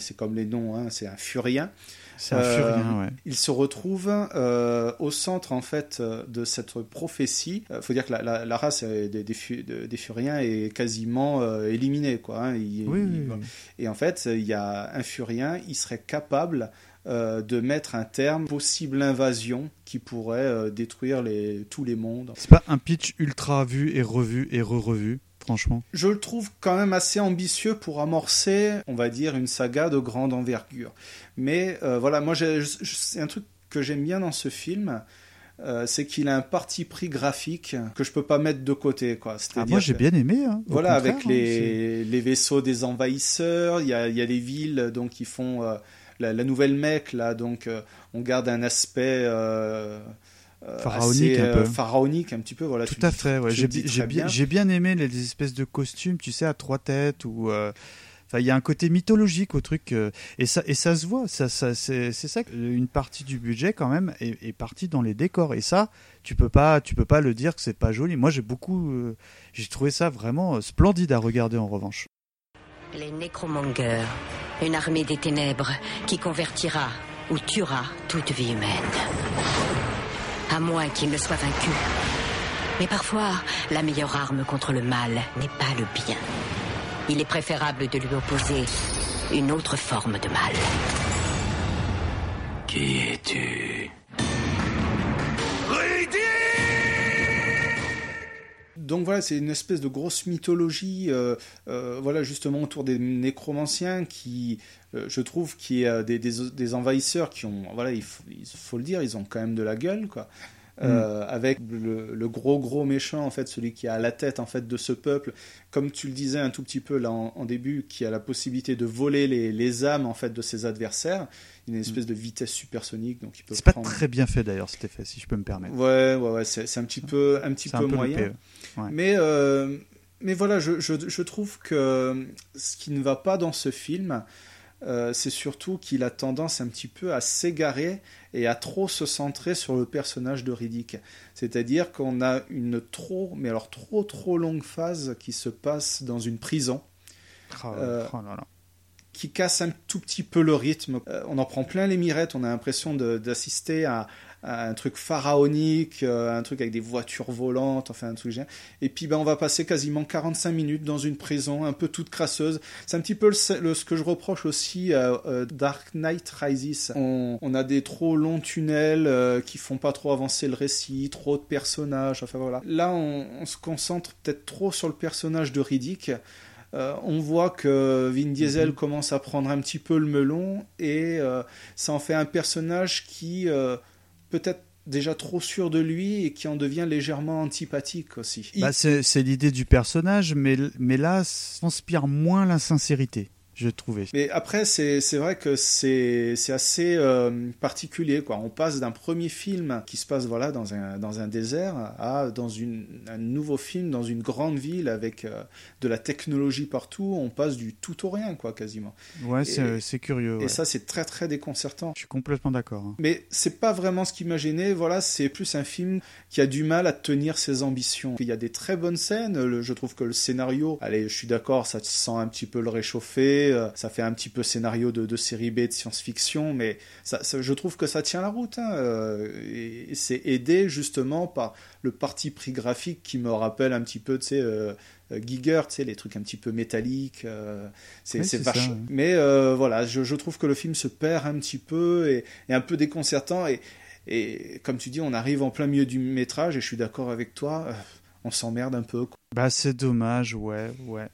Speaker 3: c'est comme les noms, hein, c'est un Furien,
Speaker 4: C'est un
Speaker 3: Euh,
Speaker 4: furien, ouais.
Speaker 3: il se retrouve euh, au centre en fait de cette prophétie. Il faut dire que la, la- la race des, des, Fu- de- des Furiens est quasiment éliminée, quoi. hein. Il-
Speaker 4: Oui,
Speaker 3: il-
Speaker 4: oui, oui.
Speaker 3: Et en fait, il y a un Furien, il serait capable euh, de mettre un terme possible invasion qui pourrait euh, détruire les, tous les mondes.
Speaker 4: C'est pas un pitch ultra vu et revu et re-revu, franchement.
Speaker 3: Je le trouve quand même assez ambitieux pour amorcer, on va dire, une saga de grande envergure. Mais euh, voilà, moi, c'est un truc que j'aime bien dans ce film. euh, c'est qu'il a un parti pris graphique que je peux pas mettre de côté quoi.
Speaker 4: Ah, moi, j'ai bien aimé. Hein,
Speaker 3: Voilà, avec
Speaker 4: hein,
Speaker 3: les, les vaisseaux des envahisseurs, il y a, il y a les villes donc qui font euh, la, la nouvelle Mecque là, donc euh, on garde un aspect
Speaker 4: Pharaonique,
Speaker 3: assez,
Speaker 4: un peu.
Speaker 3: euh, pharaonique un petit peu. Voilà,
Speaker 4: Tout
Speaker 3: tu
Speaker 4: à
Speaker 3: le
Speaker 4: fait, ouais. J'ai bi- bien,
Speaker 3: bien.
Speaker 4: j'ai bien aimé les, les espèces de costumes, tu sais, à trois têtes ou. euh, Enfin, il y a un côté mythologique au truc euh, et ça et ça se voit. Ça, ça c'est c'est ça. Une partie du budget quand même est, est partie dans les décors et ça, tu peux pas, tu peux pas le dire que c'est pas joli. Moi, j'ai beaucoup, euh, j'ai trouvé ça vraiment euh, splendide à regarder en revanche.
Speaker 8: Les nécromongers, une armée des ténèbres qui convertira ou tuera toute vie humaine. À moins qu'il ne soit vaincu. Mais parfois, la meilleure arme contre le mal n'est pas le bien. Il est préférable de lui opposer une autre forme de mal.
Speaker 6: Qui es-tu?
Speaker 3: Donc voilà, c'est une espèce de grosse mythologie, euh, euh, voilà justement autour des nécromanciens qui, euh, je trouve, qui est des, des, des envahisseurs qui ont, voilà, il faut, il faut le dire, ils ont quand même de la gueule, quoi. Euh, avec le, le gros gros méchant en fait celui qui est à la tête en fait de ce peuple comme tu le disais un tout petit peu là en, en début qui a la possibilité de voler les, les âmes en fait de ses adversaires il a une espèce de vitesse supersonique donc il peut
Speaker 4: C'est pas très bien fait d'ailleurs cet effet, si je peux me permettre.
Speaker 3: ouais ouais ouais c'est un petit peu un petit peu,
Speaker 4: un peu
Speaker 3: moyen
Speaker 4: loupé, ouais.
Speaker 3: Mais, euh, mais voilà, je, je, je trouve que ce qui ne va pas dans ce film, euh, c'est surtout qu'il a tendance un petit peu à s'égarer et à trop se centrer sur le personnage de Riddick. C'est-à-dire qu'on a une trop, mais alors trop trop longue phase qui se passe dans une prison
Speaker 4: Oh,
Speaker 3: Euh,
Speaker 4: oh là là.
Speaker 3: qui casse un tout petit peu le rythme. Euh, on en prend plein les mirettes, on a l'impression d'assister à un truc pharaonique, euh, un truc avec des voitures volantes, enfin un truc génial. Et puis ben, on va passer quasiment 45 minutes dans une prison un peu toute crasseuse. C'est un petit peu le, le- ce que je reproche aussi à euh, Dark Knight Rises. On, on a des trop longs tunnels euh, qui font pas trop avancer le récit, trop de personnages, enfin voilà. Là on, on se concentre peut-être trop sur le personnage de Riddick. Euh, on voit que Vin Diesel commence à prendre un petit peu le melon et euh, ça en fait un personnage qui euh, peut-être déjà trop sûr de lui et qui en devient légèrement antipathique aussi. Il-
Speaker 4: Bah, c'est l'idée du personnage, mais, mais là, ça transpire moins la sincérité, je trouvais.
Speaker 3: Mais après, c'est vrai que c'est assez euh, particulier. Quoi. On passe d'un premier film qui se passe voilà, dans, un, dans un désert à dans une, un nouveau film dans une grande ville avec euh, de la technologie partout. On passe du tout au rien, quoi, quasiment.
Speaker 4: Ouais, c'est c'est curieux.
Speaker 3: Et
Speaker 4: ouais.
Speaker 3: ça, c'est très très déconcertant.
Speaker 4: Je suis complètement d'accord. hein.
Speaker 3: Mais c'est pas vraiment ce qui m'a gêné. Voilà, c'est plus un film qui a du mal à tenir ses ambitions. Il y a des très bonnes scènes. Le- je trouve que le scénario, allez, je suis d'accord, ça sent un petit peu le réchauffer. Côté, euh, ça fait un petit peu scénario de, de série B de science-fiction, mais ça, ça- je trouve que ça tient la route. hein, euh, et, c'est aidé justement par le parti pris graphique qui me rappelle un petit peu, tu sais, euh, euh, Giger, tu sais, les trucs un petit peu métalliques. c'est
Speaker 4: Oui, ça, ouais.
Speaker 3: Mais voilà, je, je trouve que le film se perd un petit peu et un peu déconcertant. Et, et comme tu dis, on arrive en plein milieu du métrage et je suis d'accord avec toi, on s'emmerde un peu. quoi.
Speaker 4: Bah c'est dommage, ouais, ouais.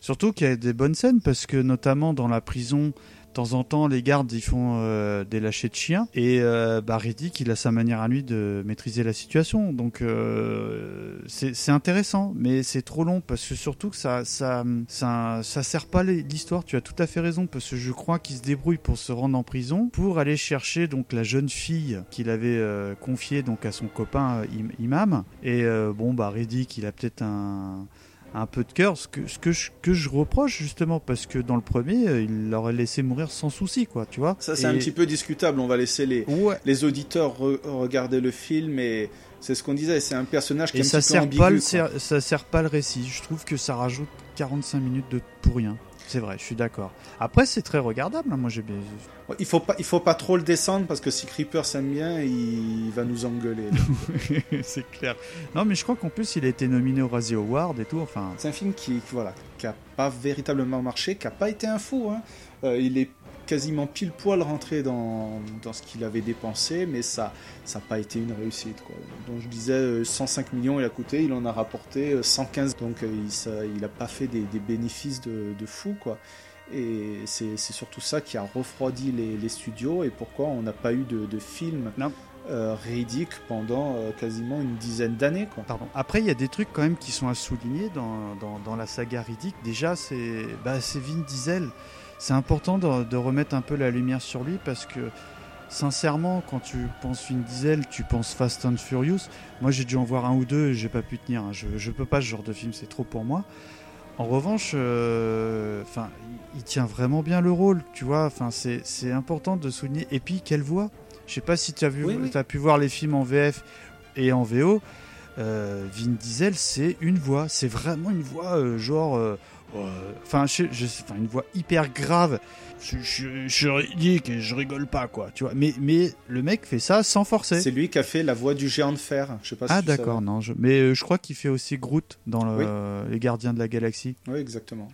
Speaker 4: Surtout qu'il y a des bonnes scènes parce que notamment dans la prison, de temps en temps, les gardes ils font euh, des lâchers de chiens et euh, bah Riddick il a sa manière à lui de maîtriser la situation. Donc euh, c'est intéressant, mais c'est trop long parce que surtout que ça ça ça ça sert pas l'histoire. Tu as tout à fait raison parce que je crois qu'il se débrouille pour se rendre en prison pour aller chercher donc la jeune fille qu'il avait euh, confiée donc à son copain im- imam. Et bon bah Riddick il a peut-être un un peu de cœur, ce que, ce que, je, que je reproche justement, parce que dans le premier, euh, il l'aurait laissé mourir sans souci, quoi, tu vois.
Speaker 3: Ça, c'est un
Speaker 4: Et-
Speaker 3: petit peu discutable. On va laisser les,
Speaker 4: Ouais.
Speaker 3: les auditeurs re- regarder le film et c'est ce qu'on disait. C'est un personnage qui
Speaker 4: Et
Speaker 3: est un
Speaker 4: ça
Speaker 3: petit peu ambigu.
Speaker 4: pas le, ça sert pas le récit. Je trouve que ça rajoute 45 minutes de pour rien. C'est vrai, je suis d'accord. Après, c'est très regardable. hein, Moi, j'ai bien.
Speaker 3: Il faut pas, il faut pas trop le descendre parce que si Creeper s'aime bien, il va nous engueuler.
Speaker 4: c'est clair. Non, mais je crois qu'en plus, il a été nominé au Razzie Award et tout. Enfin,
Speaker 3: C'est un film qui, qui, voilà, qui a pas véritablement marché, qui a pas été un fou. hein. Euh, il est quasiment pile poil rentré dans, dans ce qu'il avait dépensé, mais ça ça n'a pas été une réussite. Quoi. Donc je disais euh, 105 millions il a coûté, il en a rapporté euh, 115, donc euh, il, ça, il a pas fait des, des bénéfices de, de fou. Quoi. Et c'est surtout ça qui a refroidi les, les studios et pourquoi on n'a pas eu de, de film
Speaker 4: Non.
Speaker 3: euh, Riddick pendant euh, quasiment une dizaine d'années.
Speaker 4: Après, il y a des trucs quand même qui sont à souligner dans, dans, dans la saga Riddick. Déjà, c'est bah, c'est Vin Diesel. C'est important de, de remettre un peu la lumière sur lui parce que, sincèrement, quand tu penses Vin Diesel, tu penses Fast and Furious. Moi, j'ai dû en voir un ou deux et j'ai pas pu tenir. hein. Je, je peux pas ce genre de film, c'est trop pour moi. En revanche, euh, enfin, il, tient vraiment bien le rôle, tu vois. Enfin, c'est important de souligner. Et puis, quelle voix Je sais pas si tu as, vu,
Speaker 3: Oui,
Speaker 4: pu voir les films en VF et en VO. Euh, Vin Diesel, c'est une voix. C'est vraiment une voix, euh, genre. Euh, Enfin, je, je- enfin, une voix hyper grave. Je, je, je ridicule et je rigole pas, quoi. Tu vois. Mais, mais le mec fait ça sans forcer.
Speaker 3: C'est lui qui a fait la voix du géant de fer. Je sais pas si
Speaker 4: Ah d'accord, non. Mais euh, je crois qu'il fait aussi Groot dans le-
Speaker 3: Oui.
Speaker 4: Les Gardiens de la Galaxie.
Speaker 3: Oui, exactement.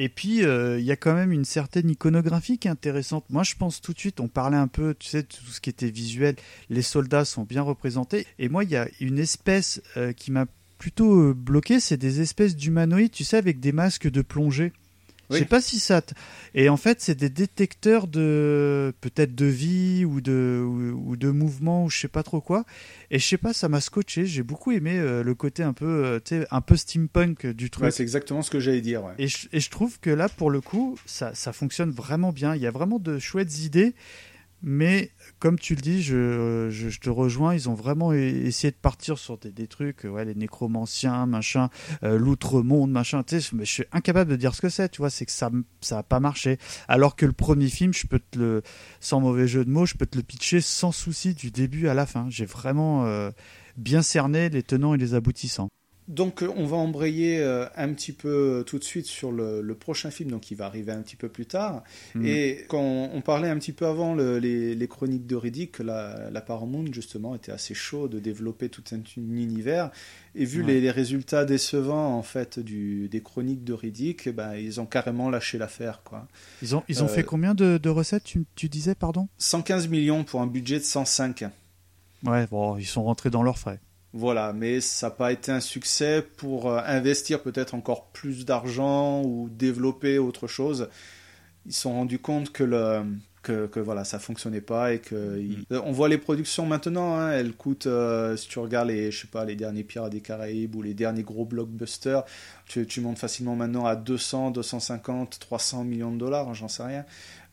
Speaker 4: Et puis, euh, il y a quand même une certaine iconographie qui est intéressante. Moi, je pense tout de suite, on parlait un peu, tu sais, de tout ce qui était visuel. Les soldats sont bien représentés. Et moi, il y a une espèce euh, qui m'a plutôt euh, bloqué, c'est des espèces d'humanoïdes, tu sais, avec des masques de plongée. Je
Speaker 3: Oui.
Speaker 4: sais pas si ça. Et en fait, c'est des détecteurs de peut-être de vie ou de ou, de mouvement ou je sais pas trop quoi. Et je sais pas, ça m'a scotché. J'ai beaucoup aimé euh, le côté un peu, euh, un peu steampunk du truc.
Speaker 3: Ouais, c'est exactement ce que j'allais dire. ouais.
Speaker 4: Et je, et je trouve que là, pour le coup, ça, ça fonctionne vraiment bien. Il y a vraiment de chouettes idées. Mais comme tu le dis, je, je, je te rejoins. Ils ont vraiment e- essayé de partir sur des, des trucs, ouais, les nécromanciens, machin, euh, l'outre-monde, machin. Tu sais, mais je suis incapable de dire ce que c'est. Tu vois, c'est que ça ça a pas marché. Alors que le premier film, je peux te le, sans mauvais jeu de mots, je peux te le pitcher sans souci du début à la fin. J'ai vraiment euh, bien cerné les tenants et les aboutissants.
Speaker 3: Donc euh, on va embrayer euh, un petit peu euh, tout de suite sur le, le prochain film, donc il va arriver un petit peu plus tard.
Speaker 4: Mhm.
Speaker 3: Et quand on parlait un petit peu avant le- les, les chroniques de Riddick, la, la Paramount justement était assez chaud de développer tout un, un univers. Et vu
Speaker 4: Ouais.
Speaker 3: les, les résultats décevants en fait du, des chroniques de Riddick, eh ben, ils ont carrément lâché l'affaire. quoi.
Speaker 4: Ils ont, ils ont
Speaker 3: Euh,
Speaker 4: fait combien de, de recettes tu, tu disais, pardon?
Speaker 3: 115 millions pour un budget de 105.
Speaker 4: Ouais, bon, ils sont rentrés dans leurs frais.
Speaker 3: Voilà, mais ça n'a pas été un succès pour euh, investir peut-être encore plus d'argent ou développer autre chose. Ils se sont rendus compte que le que, que voilà ça fonctionnait pas et que Euh, on voit les productions maintenant hein, elles coûtent euh, si tu regardes les je sais pas les derniers Pirates des Caraïbes ou les derniers gros blockbusters tu, tu montes facilement maintenant à 200 250 300 millions de dollars j'en sais rien.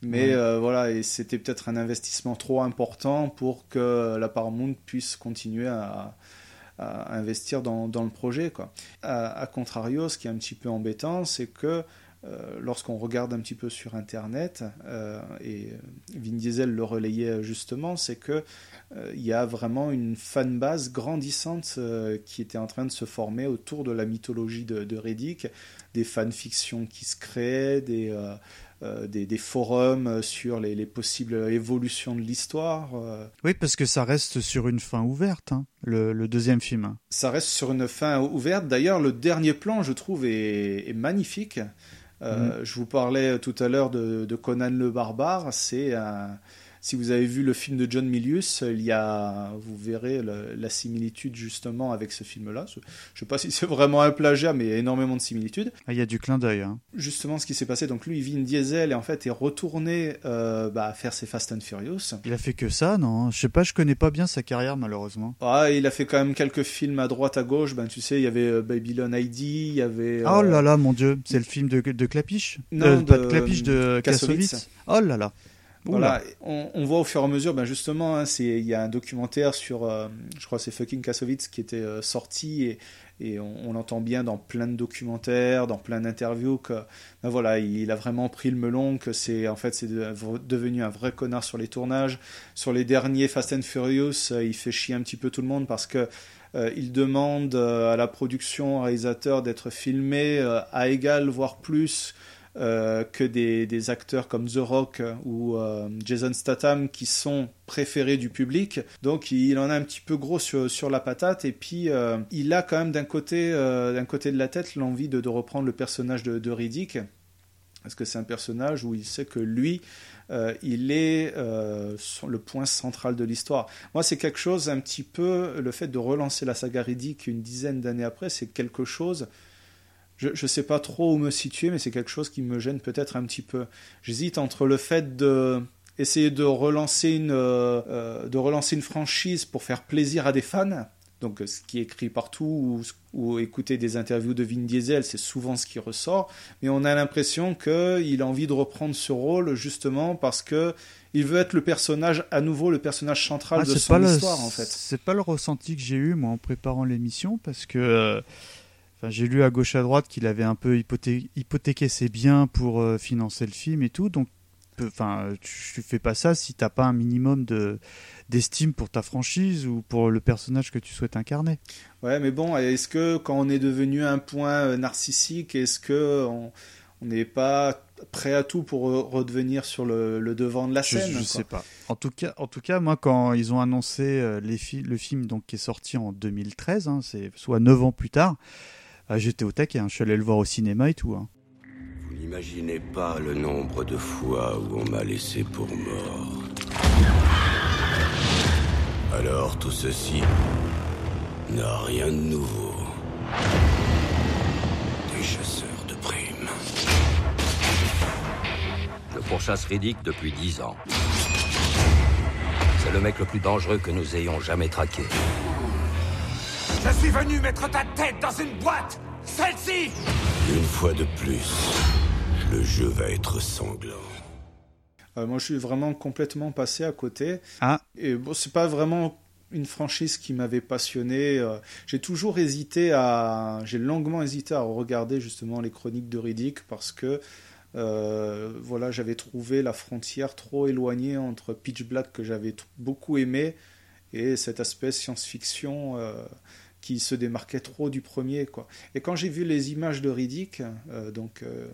Speaker 3: Mais euh, voilà et c'était peut-être un investissement trop important pour que la Paramount puisse continuer à à investir dans, dans le projet. Quoi. À, à contrario, ce qui est un petit peu embêtant, c'est que euh, lorsqu'on regarde un petit peu sur Internet, euh, et Vin Diesel le relayait justement, c'est que euh, il y a vraiment une fanbase grandissante qui était en train de se former autour de la mythologie de, de Riddick, des fanfictions qui se créent, des, des, des, forums sur les, les possibles évolutions de l'histoire.
Speaker 4: Oui, parce que ça reste sur une fin ouverte, hein, le, le, deuxième film.
Speaker 3: Ça reste sur une fin ouverte. D'ailleurs, le dernier plan, je trouve, est, est magnifique. Euh, mm. Je vous parlais tout à l'heure de, de, Conan le barbare. C'est un, si vous avez vu le film de John Milius, il y a, vous verrez le, la similitude justement avec ce film-là. Je ne sais pas si c'est vraiment un plagiat, mais il y a énormément de similitudes.
Speaker 4: Ah, il y a du clin d'œil. Hein.
Speaker 3: Justement, ce qui s'est passé, donc lui, Vin Diesel, et en fait, est retourné euh, bah, faire ses Fast and Furious.
Speaker 4: Il a fait que ça, non? Je sais pas, je connais pas bien sa carrière malheureusement.
Speaker 3: Ah, il a fait quand même quelques films à droite, à gauche. Ben, tu sais, il y avait euh, Babylon ID, il y avait.
Speaker 4: Euh... Oh là là, mon Dieu, c'est le film de, de Clapiche?
Speaker 3: Non,
Speaker 4: euh,
Speaker 3: de,
Speaker 4: pas de Clapiche, de Kassovitz. Oh là là.
Speaker 3: Voilà, on, on, voit au fur et à mesure, ben justement, hein, il y a un documentaire sur, euh, je crois c'est fucking Kassovitz qui était euh, sorti et, et on, on, entend bien dans plein de documentaires, dans plein d'interviews que ben voilà, il a vraiment pris le melon, que c'est en fait c'est de, devenu un vrai connard sur les tournages. Sur les derniers Fast and Furious, euh, il fait chier un petit peu tout le monde parce que euh, il demande à la production, au réalisateur d'être filmé à égal voire plus euh, que des, acteurs comme The Rock ou euh, Jason Statham qui sont préférés du public. Donc il en a un petit peu gros sur, la patate et puis euh, il a quand même d'un côté, euh, côté de la tête l'envie de, reprendre le personnage de, de Riddick. Parce que c'est un personnage où il sait que lui, euh, il est euh, le point central de l'histoire. Moi, c'est quelque chose un petit peu, le fait de relancer la saga Riddick une dizaine d'années après, c'est quelque chose je ne sais pas trop où me situer, mais c'est quelque chose qui me gêne peut-être un petit peu. J'hésite entre le fait de essayer de relancer une euh, de relancer une franchise pour faire plaisir à des fans. Donc ce qui est écrit partout ou, ou écouter des interviews de Vin Diesel, c'est souvent ce qui ressort. Mais on a l'impression qu'il a envie de reprendre ce rôle justement parce que il veut être le personnage à nouveau le personnage central ah, de son histoire
Speaker 4: le,
Speaker 3: en fait.
Speaker 4: C'est pas le ressenti que j'ai eu moi en préparant l'émission parce que euh Enfin, j'ai lu à gauche à droite qu'il avait un peu hypothé hypothéqué ses biens pour euh, financer le film et tout. Donc, enfin, tu, fais pas ça si t'as pas un minimum de d'estime pour ta franchise ou pour le personnage que tu souhaites incarner.
Speaker 3: Ouais, mais bon, est-ce que quand on est devenu un point euh, narcissique, est-ce que on n'est pas prêt à tout pour redevenir sur le, le devant de la scène
Speaker 4: Je, je sais pas. En tout cas, en tout cas, moi, quand ils ont annoncé euh, les fi le film donc qui est sorti en 2013, hein, c'est soit 9 ans plus tard. Ah, j'étais au taquet, hein. je suis allé le voir au cinéma et tout. Hein.
Speaker 9: Vous n'imaginez pas le nombre de fois où on m'a laissé pour mort. Alors tout ceci n'a rien de nouveau. Des chasseurs de primes.
Speaker 6: Je pourchasse Riddick depuis dix ans. C'est le mec le plus dangereux que nous ayons jamais traqué.
Speaker 10: Je suis venu mettre ta tête dans une boîte Celle-ci
Speaker 9: Une fois de plus, le jeu va être sanglant.
Speaker 3: Euh, moi, je suis vraiment complètement passé à côté.
Speaker 4: Ah.
Speaker 3: Et bon, c'est pas vraiment une franchise qui m'avait passionné. Euh, j'ai toujours hésité à. J'ai longuement hésité à regarder justement les chroniques de Riddick parce que. Euh, voilà, j'avais trouvé la frontière trop éloignée entre Pitch Black que j'avais beaucoup aimé et cet aspect science-fiction euh, qui se démarquait trop du premier. Quoi. Et quand j'ai vu les images de Riddick, euh, donc euh,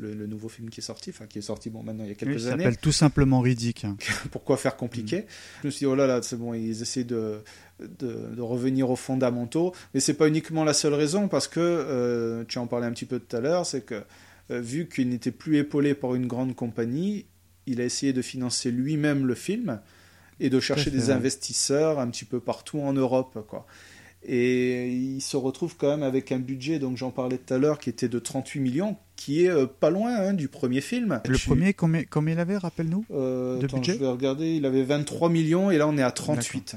Speaker 3: le, le, nouveau film qui est sorti, enfin qui est sorti bon maintenant il y a quelques
Speaker 4: oui,
Speaker 3: années.
Speaker 4: s'appelle tout simplement Riddick.
Speaker 3: Pourquoi faire compliqué? Je me suis dit oh là là c'est bon ils essaient de, de, de, revenir aux fondamentaux, mais c'est pas uniquement la seule raison parce que euh, tu en parlais un petit peu tout à l'heure, c'est que euh, vu qu'il n'était plus épaulé par une grande compagnie, il a essayé de financer lui-même le film et de chercher des investisseurs un petit peu partout en Europe quoi. Et il se retrouve quand même avec un budget, donc j'en parlais tout à l'heure, qui était de 38 millions, qui est euh, pas loin hein, du premier film.
Speaker 4: Le tu... premier, combien, combien il avait, rappelle-nous
Speaker 3: euh, attends,
Speaker 4: budget
Speaker 3: Je vais regarder, il avait 23 millions et là on est à 38.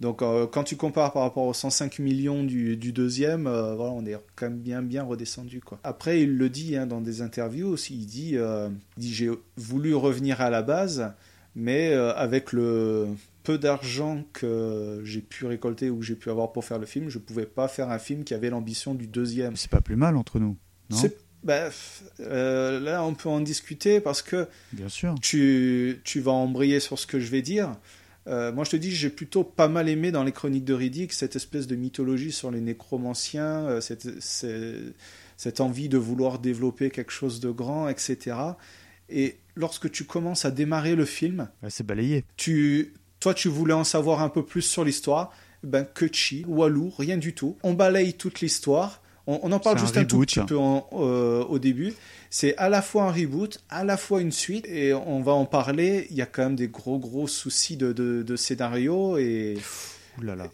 Speaker 3: Donc euh, quand tu compares par rapport aux 105 millions du, du deuxième, euh, voilà, on est quand même bien bien redescendu quoi. Après il le dit hein, dans des interviews aussi, il dit, j'ai voulu revenir à la base, mais avec le peu d'argent que j'ai pu récolter ou que j'ai pu avoir pour faire le film, je pouvais pas faire un film qui avait l'ambition du deuxième.
Speaker 4: C'est pas plus mal entre nous.
Speaker 3: bah, euh, là, on peut en discuter parce que
Speaker 4: Bien sûr.
Speaker 3: tu, tu vas embrayer sur ce que je vais dire. Euh, moi, je te dis, j'ai plutôt pas mal aimé dans les chroniques de Riddick cette espèce de mythologie sur les nécromanciens, euh, cette, cette envie de vouloir développer quelque chose de grand, etc. Et lorsque tu commences à démarrer le film,
Speaker 4: Ouais, c'est balayé.
Speaker 3: tu, toi, tu voulais en savoir un peu plus sur l'histoire. Ben, que chi, Walou, rien du tout. On balaye toute l'histoire. On, on en parle
Speaker 4: un
Speaker 3: juste un, tout petit peu en- euh, au début. C'est à la fois un reboot, à la fois une suite, et on va en parler. Il y a quand même des gros, gros soucis de, de, de scénario, et.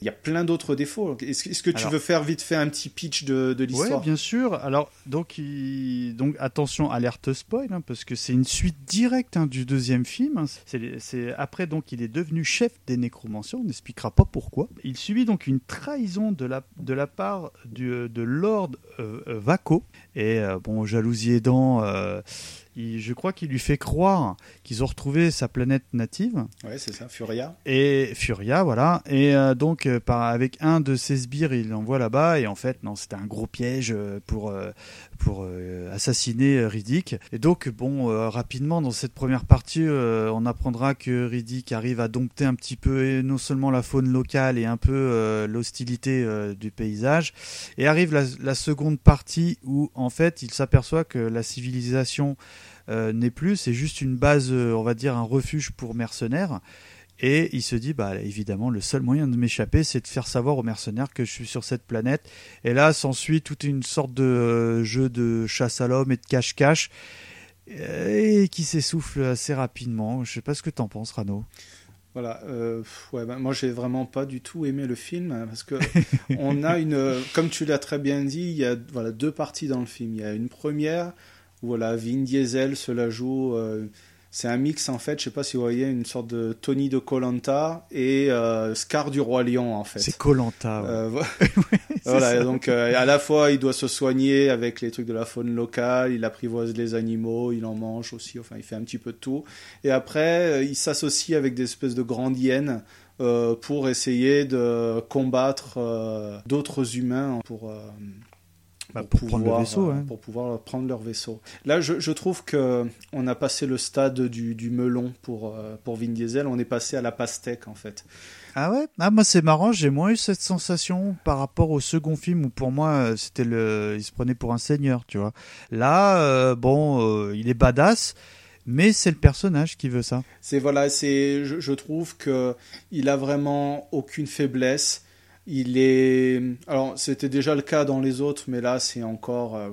Speaker 3: Il y a plein d'autres défauts. Est-ce que- tu
Speaker 4: Alors-
Speaker 3: veux faire vite fait un petit pitch de, l'histoire?
Speaker 4: bien sûr. Alors, donc, il- donc attention, alerte spoil, hein, parce que c'est une suite directe hein, du deuxième film. hein. C'est, Après, donc, il est devenu chef des nécromanciens. On n'expliquera pas pourquoi. Il subit donc une trahison de la, de la part du, de Lord euh, euh, Vaco. Et euh, bon, jalousie aidant, euh, il- je crois qu'il lui fait croire qu'ils ont retrouvé sa planète native.
Speaker 3: Ouais, c'est ça, Furia.
Speaker 4: Et Furia, voilà. Et euh, donc, euh, par, avec un de ses sbires, il l'envoie là-bas. Et en fait, non, c'était un gros piège euh, pour, pour euh, assassiner euh, Riddick. Et donc, bon, euh, rapidement, dans cette première partie, on apprendra que Riddick arrive à dompter un petit peu, et non seulement la faune locale et un peu l'hostilité du paysage. Et arrive la, seconde partie où, en fait, il s'aperçoit que la civilisation n'est plus, c'est juste une base, on va dire, un refuge pour mercenaires. Et il se dit, bah évidemment, le seul moyen de m'échapper, c'est de faire savoir aux mercenaires que je suis sur cette planète. Et là, s'ensuit toute une sorte de euh, jeu de chasse à l'homme et de cache-cache, euh, et qui s'essouffle assez rapidement. Je sais pas ce que t'en penses, Rano.
Speaker 3: Voilà, euh, ouais, ben, moi j'ai vraiment pas du tout aimé le film hein, parce que on a une, euh, comme tu l'as très bien dit, il y a voilà deux parties dans le film. Il y a une première où voilà Vin Diesel se la joue. Euh, c'est un mix en fait. Je sais pas si vous voyez une sorte de Tony de Colanta et euh, Scar du roi lion en fait.
Speaker 4: C'est Colanta.
Speaker 3: Euh, vo- voilà, donc euh, à la fois il doit se soigner avec les trucs de la faune locale, il apprivoise les animaux, il en mange aussi, enfin il fait un petit peu de tout. Et après, euh, il s'associe avec des espèces de grandes hyènes euh, pour essayer de combattre euh, d'autres humains pour, euh,
Speaker 4: Bah, pour prendre le vaisseau,
Speaker 3: euh,
Speaker 4: hein.
Speaker 3: pour pouvoir prendre leur vaisseau. Là, je, je trouve que on a passé le stade du, du melon pour, euh, pour Vin Diesel, on est passé à la pastèque en fait.
Speaker 4: Ah ouais? Ah moi c'est marrant, j'ai moins eu cette sensation par rapport au second film où pour moi euh, c'était le il se prenait pour un seigneur, tu vois. Là euh, bon, euh, il est badass mais c'est le personnage qui veut ça.
Speaker 3: C'est voilà, c'est je, je trouve que il a vraiment aucune faiblesse. Il est alors c'était déjà le cas dans les autres, mais là c'est encore euh,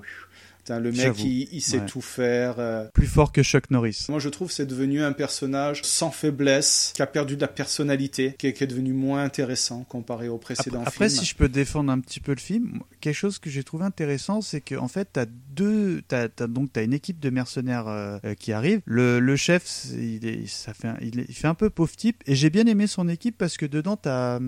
Speaker 3: putain, le mec il, il sait
Speaker 4: Ouais.
Speaker 3: tout faire. euh.
Speaker 4: Plus fort que Chuck Norris.
Speaker 3: Moi je trouve que c'est devenu un personnage sans faiblesse, qui a perdu de la personnalité, qui est, qui est devenu moins intéressant comparé au précédent
Speaker 4: Après, après, si je peux défendre un petit peu le film, quelque chose que j'ai trouvé intéressant, c'est qu'en fait, tu as deux. T'as, t'as- donc, tu as une équipe de mercenaires euh, qui arrive. Le, le chef, il, est, ça fait un, il, est- il fait un peu pauvre type. Et j'ai bien aimé son équipe parce que dedans, tu as.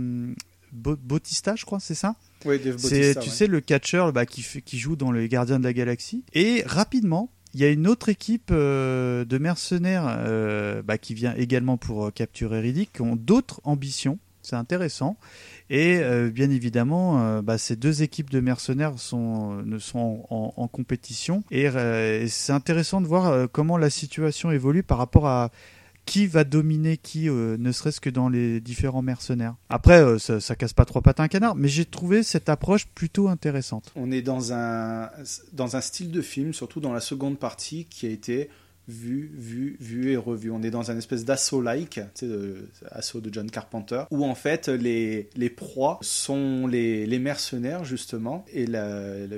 Speaker 4: Bautista, je crois, c'est ça?
Speaker 3: Oui, Dave
Speaker 4: C'est,
Speaker 3: Bautista,
Speaker 4: tu
Speaker 3: ouais.
Speaker 4: sais, le catcheur bah, qui, fait- qui joue dans Les Gardiens de la Galaxie. Et rapidement, il y a une autre équipe euh, de mercenaires euh, bah, qui vient également pour euh, capturer Riddick, qui ont d'autres ambitions. C'est intéressant. Et bien évidemment, bah, ces deux équipes de mercenaires sont, ne sont en, en- en compétition. Et, et c'est intéressant de voir comment la situation évolue par rapport à qui va dominer qui, euh, ne serait-ce que dans les différents mercenaires. Après, euh, ça, casse pas trois pattes à un canard, mais j'ai trouvé cette approche plutôt intéressante.
Speaker 3: On est dans un style de film, surtout dans la seconde partie, qui a été vu, vu, vu et revu. On est dans un espèce d'assaut-like, de- assaut de John Carpenter, où en fait les, les proies sont les, les mercenaires, justement, et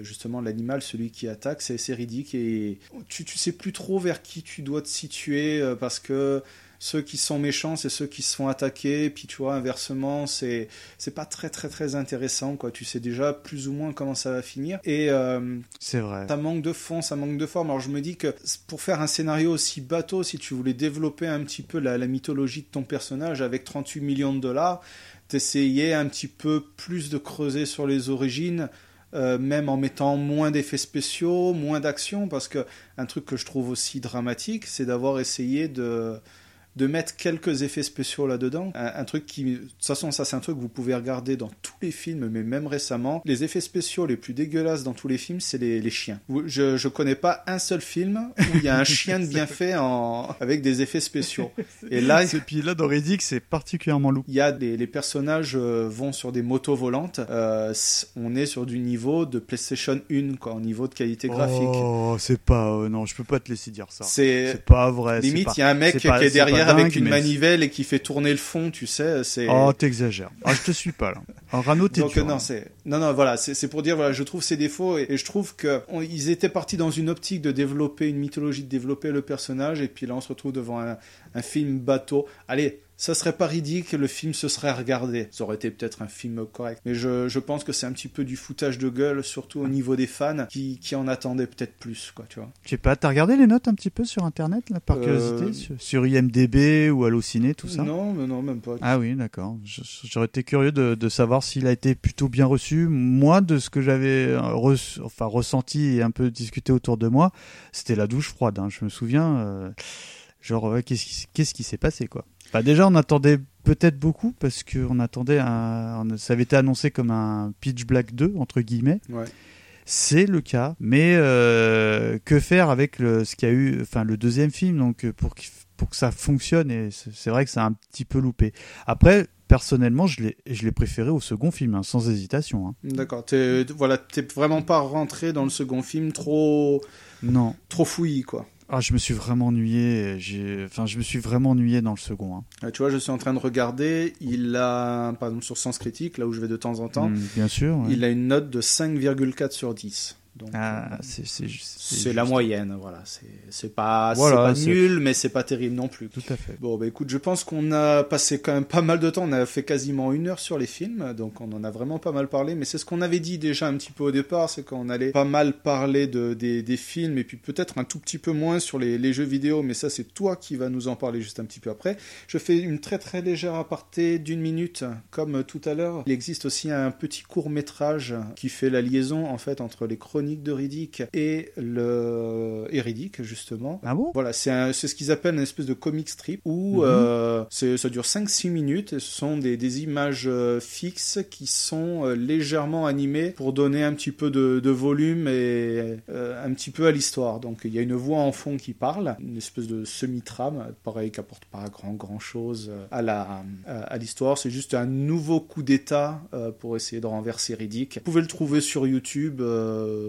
Speaker 3: justement l'animal, celui qui attaque, c'est c'est Riddick, et tu, tu sais plus trop vers qui tu dois te situer, euh, parce que ceux qui sont méchants, c'est ceux qui se font attaquer, puis tu vois, inversement, c'est c'est pas très très très intéressant, quoi. Tu sais déjà plus ou moins comment ça va finir, et euh,
Speaker 4: C'est vrai.
Speaker 3: ça manque de fond, ça manque de forme. Alors je me dis que pour faire un scénario aussi bateau, si tu voulais développer un petit peu la, la mythologie de ton personnage avec 38 millions de dollars, t'essayais un petit peu plus de creuser sur les origines, euh, même en mettant moins d'effets spéciaux, moins d'action, parce que un truc que je trouve aussi dramatique, c'est d'avoir essayé de de mettre quelques effets spéciaux là-dedans. Un, un truc qui, de toute façon, ça c'est un truc que vous pouvez regarder dans tous les films, mais même récemment. Les effets spéciaux les plus dégueulasses dans tous les films, c'est les, les chiens. Je, je connais pas un seul film où il y a un chien de bien fait en, avec des effets spéciaux. Et là,
Speaker 4: Et puis là, dans Riddick, c'est particulièrement lourd.
Speaker 3: il y a des les personnages euh, vont sur des motos volantes. Euh, on est sur du niveau de PlayStation 1, quoi, au niveau de qualité graphique.
Speaker 4: Oh, c'est pas. euh, non, je peux pas te laisser dire ça.
Speaker 3: C'est
Speaker 4: pas vrai. c'est
Speaker 3: limite,
Speaker 4: pas-
Speaker 3: il y a un mec qui
Speaker 4: pas-
Speaker 3: est
Speaker 4: pas
Speaker 3: derrière avec une
Speaker 4: mais-
Speaker 3: manivelle et qui fait tourner le fond, tu sais. C'est
Speaker 4: Oh, t'exagères. Ah, je te suis pas là. Rano, t'es
Speaker 3: donc
Speaker 4: dur,
Speaker 3: non,
Speaker 4: hein.
Speaker 3: c'est non non voilà, c'est c'est pour dire voilà, je trouve ses défauts et, et je trouve que on- ils étaient partis dans une optique de développer une mythologie, de développer le personnage et puis là on se retrouve devant un, un film bateau. Allez, ça serait pas ridicule, le film se serait regardé. Ça aurait été peut-être un film correct, mais je, je pense que c'est un petit peu du foutage de gueule, surtout au niveau des fans qui, qui en attendaient peut-être plus quoi, tu vois.
Speaker 4: Je sais pas, t'as regardé les notes un petit peu sur internet, là, par
Speaker 3: Euh,
Speaker 4: curiosité sur, sur IMDB ou Allociné, tout ça?
Speaker 3: Non, mais non, même pas.
Speaker 4: Ah oui, d'accord. J'aurais été curieux de, de savoir s'il a été plutôt bien reçu. Moi, de ce que j'avais euh, enfin, ressenti et un peu discuté autour de moi, c'était la douche froide. hein. Je me souviens, euh, genre, ouais, qu'est-ce qui, qu'est-ce qui s'est passé, quoi? Bah, Déjà, on attendait peut-être beaucoup parce qu'on attendait un, ça avait été annoncé comme un Pitch Black 2, entre guillemets.
Speaker 3: Ouais.
Speaker 4: C'est le cas, mais euh, que faire avec le, ce qu'il y a eu, enfin le deuxième film, donc pour, pour que ça fonctionne, et c'est vrai que ça a un petit peu loupé. Après, personnellement, je l'ai préféré au second film, hein, sans hésitation. hein.
Speaker 3: D'accord, t'es voilà, t'es vraiment pas rentré dans le second film trop
Speaker 4: Non,
Speaker 3: trop fouillis quoi.
Speaker 4: Ah, je me suis vraiment ennuyé. Enfin, je me suis vraiment ennuyé dans le second. hein.
Speaker 3: Euh, Tu vois, je suis en train de regarder. Il a, par exemple, sur Sens Critique, là où je vais de temps en temps,
Speaker 4: Mm, bien sûr. ouais.
Speaker 3: il a une note de 5,4 sur 10. Donc,
Speaker 4: Ah,
Speaker 3: euh,
Speaker 4: c'est
Speaker 3: la moyenne, voilà. C'est pas,
Speaker 4: Voilà,
Speaker 3: pas nul, mais c'est pas terrible non plus.
Speaker 4: Tout à fait.
Speaker 3: Bon, bah écoute, je pense qu'on a passé quand même pas mal de temps. On a fait quasiment une heure sur les films, donc on en a vraiment pas mal parlé. Mais c'est ce qu'on avait dit déjà un petit peu au départ, c'est qu'on allait pas mal parler de, des, des films et puis peut-être un tout petit peu moins sur les, les jeux vidéo. Mais ça, c'est toi qui vas nous en parler juste un petit peu après. Je fais une très très légère aparté d'une minute, comme tout à l'heure. Il existe aussi un petit court métrage qui fait la liaison en fait entre les chroniques de Riddick et le et Riddick justement.
Speaker 4: Ah bon?
Speaker 3: Voilà, c'est ce qu'ils appellent une espèce de comic strip où
Speaker 4: Mhm.
Speaker 3: euh, ça dure 5-6 minutes et ce sont des, des images euh, fixes qui sont euh, légèrement animées pour donner un petit peu de, de volume et un petit peu à l'histoire. Donc il y a une voix en fond qui parle, une espèce de semi-trame, pareil, qui apporte pas grand grand chose à la à, l'histoire. C'est juste un nouveau coup d'état pour essayer de renverser Riddick. Vous pouvez le trouver sur YouTube.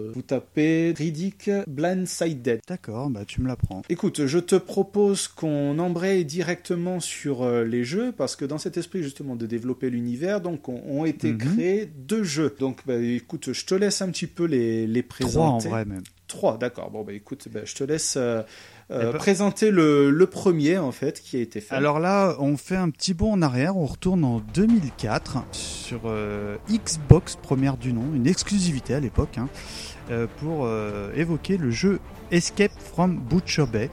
Speaker 3: Euh, vous tapez Riddick Blindsided.
Speaker 4: D'accord, bah tu me l'apprends.
Speaker 3: Écoute, je te propose qu'on embraye directement sur euh, les jeux parce que dans cet esprit justement de développer l'univers, donc on- ont été
Speaker 4: Mhm.
Speaker 3: créés deux jeux. Donc bah, écoute, je te laisse un petit peu les, les présenter.
Speaker 4: Trois en vrai même.
Speaker 3: Trois, d'accord. Bon bah écoute, bah, je te laisse euh, euh,
Speaker 4: Eh ben-
Speaker 3: présenter le, le premier en fait qui a été fait.
Speaker 4: Alors là, on fait un petit bond en arrière, on retourne en 2004 sur euh, Xbox première du nom, une exclusivité à l'époque, hein, euh, pour euh, évoquer le jeu Escape from Butcher Bay,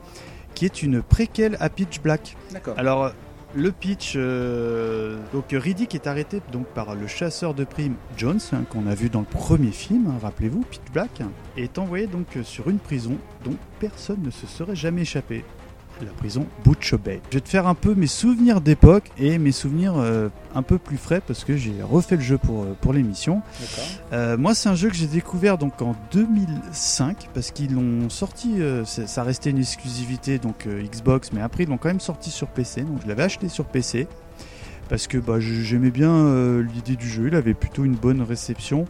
Speaker 4: qui est une préquelle à Pitch Black. Alors, le pitch, euh, donc Riddick est arrêté donc par le chasseur de primes Jones, hein, qu'on a vu dans le premier film, hein, rappelez-vous, Pitch Black, et est envoyé donc sur une prison dont personne ne se serait jamais échappé. La prison Butcher Bay. Je vais te faire un peu mes souvenirs d'époque et mes souvenirs euh, un peu plus frais parce que j'ai refait le jeu pour, euh, pour l'émission. Euh, moi, c'est un jeu que j'ai découvert donc en 2005 parce qu'ils l'ont sorti. euh, ça restait une exclusivité donc Xbox, mais après ils l'ont quand même sorti sur PC. Donc je l'avais acheté sur PC parce que bah, j'aimais bien l'idée du jeu. Il avait plutôt une bonne réception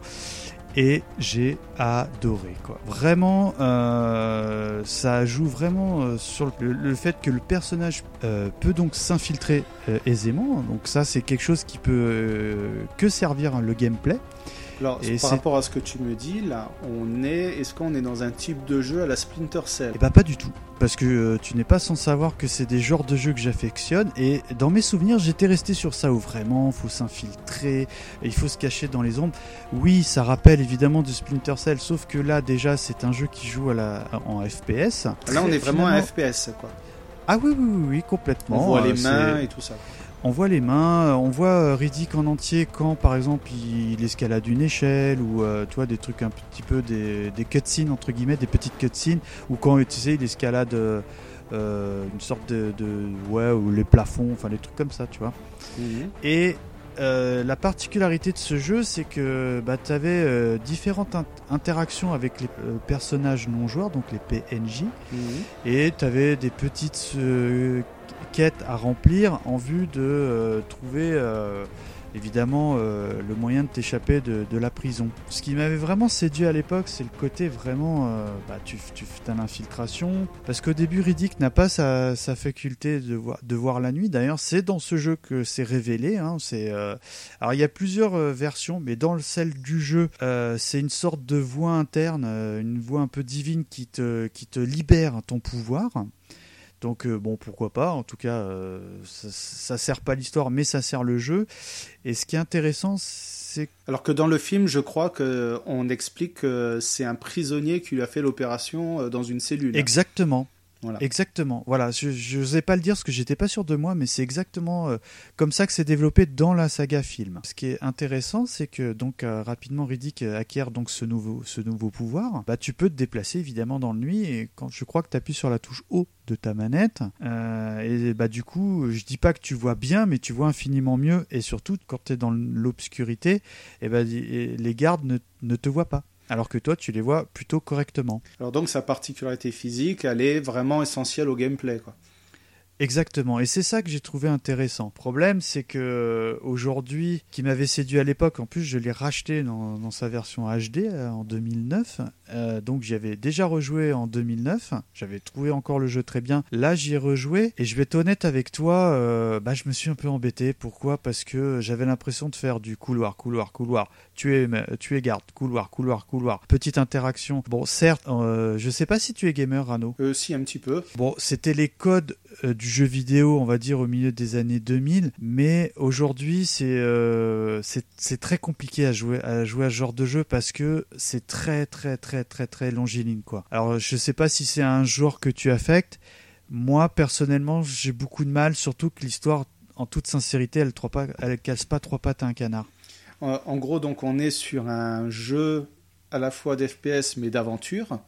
Speaker 4: et j'ai adoré quoi. Vraiment, euh, ça joue vraiment euh, sur le, fait que le personnage euh, peut donc s'infiltrer aisément. Donc ça, c'est quelque chose qui peut que servir hein, le gameplay.
Speaker 3: Alors
Speaker 4: Et
Speaker 3: par rapport à ce que tu me dis là, on est, est-ce qu'on est dans un type de jeu à la Splinter Cell?
Speaker 4: Et bah pas du tout. Parce que euh, tu n'es pas sans savoir que c'est des genres de jeux que j'affectionne. Et dans mes souvenirs, j'étais resté sur ça où vraiment faut s'infiltrer, il faut se cacher dans les ombres. Oui, ça rappelle évidemment du Splinter Cell, sauf que là déjà c'est un jeu qui joue à la, en FPS.
Speaker 3: Là, on est vraiment un
Speaker 4: Finalement-
Speaker 3: FPS quoi.
Speaker 4: Ah oui, oui, oui, oui, complètement.
Speaker 3: On voit
Speaker 4: Euh,
Speaker 3: les mains
Speaker 4: c'est-
Speaker 3: et tout ça.
Speaker 4: On voit les mains, euh, on voit euh, Riddick en entier quand par exemple il, escalade une échelle ou euh, tu vois des trucs un petit peu des, des cutscenes entre guillemets, des petites cutscenes ou quand tu sais il escalade euh, euh, une sorte de, de- ouais ou les plafonds, enfin des trucs comme ça, tu vois.
Speaker 3: Mhm.
Speaker 4: Et euh, la particularité de ce jeu, c'est que bah, tu avais différentes in- interactions avec les euh, personnages non joueurs, donc les PNJ,
Speaker 3: Mhm.
Speaker 4: et tu avais des petites euh, quêtes à remplir en vue de euh, trouver euh, évidemment euh, le moyen de t'échapper de, la prison. Ce qui m'avait vraiment séduit à l'époque, c'est le côté vraiment, bah, tu, tu as l'infiltration, parce qu'au début Riddick n'a pas sa, faculté de voir, la nuit. D'ailleurs, c'est dans ce jeu que c'est révélé. hein. Alors il y a plusieurs versions, mais dans le- celle du jeu, c'est une sorte de voix interne, une voix un peu divine qui te libère ton pouvoir. Donc euh, bon, pourquoi pas. En tout cas, euh, ça, ça sert pas l'histoire, mais ça sert le jeu. Et ce qui est intéressant, c'est
Speaker 3: Alors que dans le film, je crois que on explique que c'est un prisonnier qui lui a fait l'opération euh, dans une cellule.
Speaker 4: exactement. Exactement. Voilà, je n'osais pas le dire parce que j'étais pas sûr de moi, mais c'est exactement euh, comme ça que c'est développé dans la saga film. Ce qui est intéressant, c'est que donc euh, rapidement Riddick euh, acquiert donc ce nouveau pouvoir. Bah tu peux te déplacer évidemment dans le nuit et quand je crois que tu appuies sur la touche haut de ta manette et bah du coup, je dis pas que tu vois bien, mais tu vois infiniment mieux et surtout quand tu es dans l'obscurité, et bah, les gardes ne te voient pas. Alors que toi, tu les vois plutôt correctement.
Speaker 3: Alors donc sa particularité physique, elle est vraiment essentielle au gameplay. Quoi.
Speaker 4: Exactement, et c'est ça que j'ai trouvé intéressant. Le problème, c'est que euh, aujourd'hui, qui m'avait séduit à l'époque, en plus je l'ai racheté dans, dans sa version HD euh, en 2009, euh, donc j'y avais déjà rejoué en 2009, j'avais trouvé encore le jeu très bien. Là, j'y ai rejoué, et je vais être honnête avec toi, euh, bah, je me suis un peu embêté. Pourquoi? Parce que j'avais l'impression de faire du couloir, couloir, couloir, tu es, tu es garde, couloir, couloir, couloir, petite interaction. Bon, certes, euh, je sais pas si tu es gamer, Rano.
Speaker 3: Euh, si, un petit peu.
Speaker 4: Bon, c'était les codes euh, du jeu vidéo, on va dire, au milieu des années 2000. Mais aujourd'hui, c'est euh, c'est très compliqué à jouer, à jouer à ce genre de jeu parce que c'est très, très, très, très, très longiligne, quoi. Alors, je sais pas si c'est un genre que tu affectes. Moi, personnellement, j'ai beaucoup de mal, surtout que l'histoire, en toute sincérité, elle, trois pas, elle casse pas trois pattes à un canard.
Speaker 3: En, en gros, donc on est sur un jeu à la fois d'FPS mais d'aventure.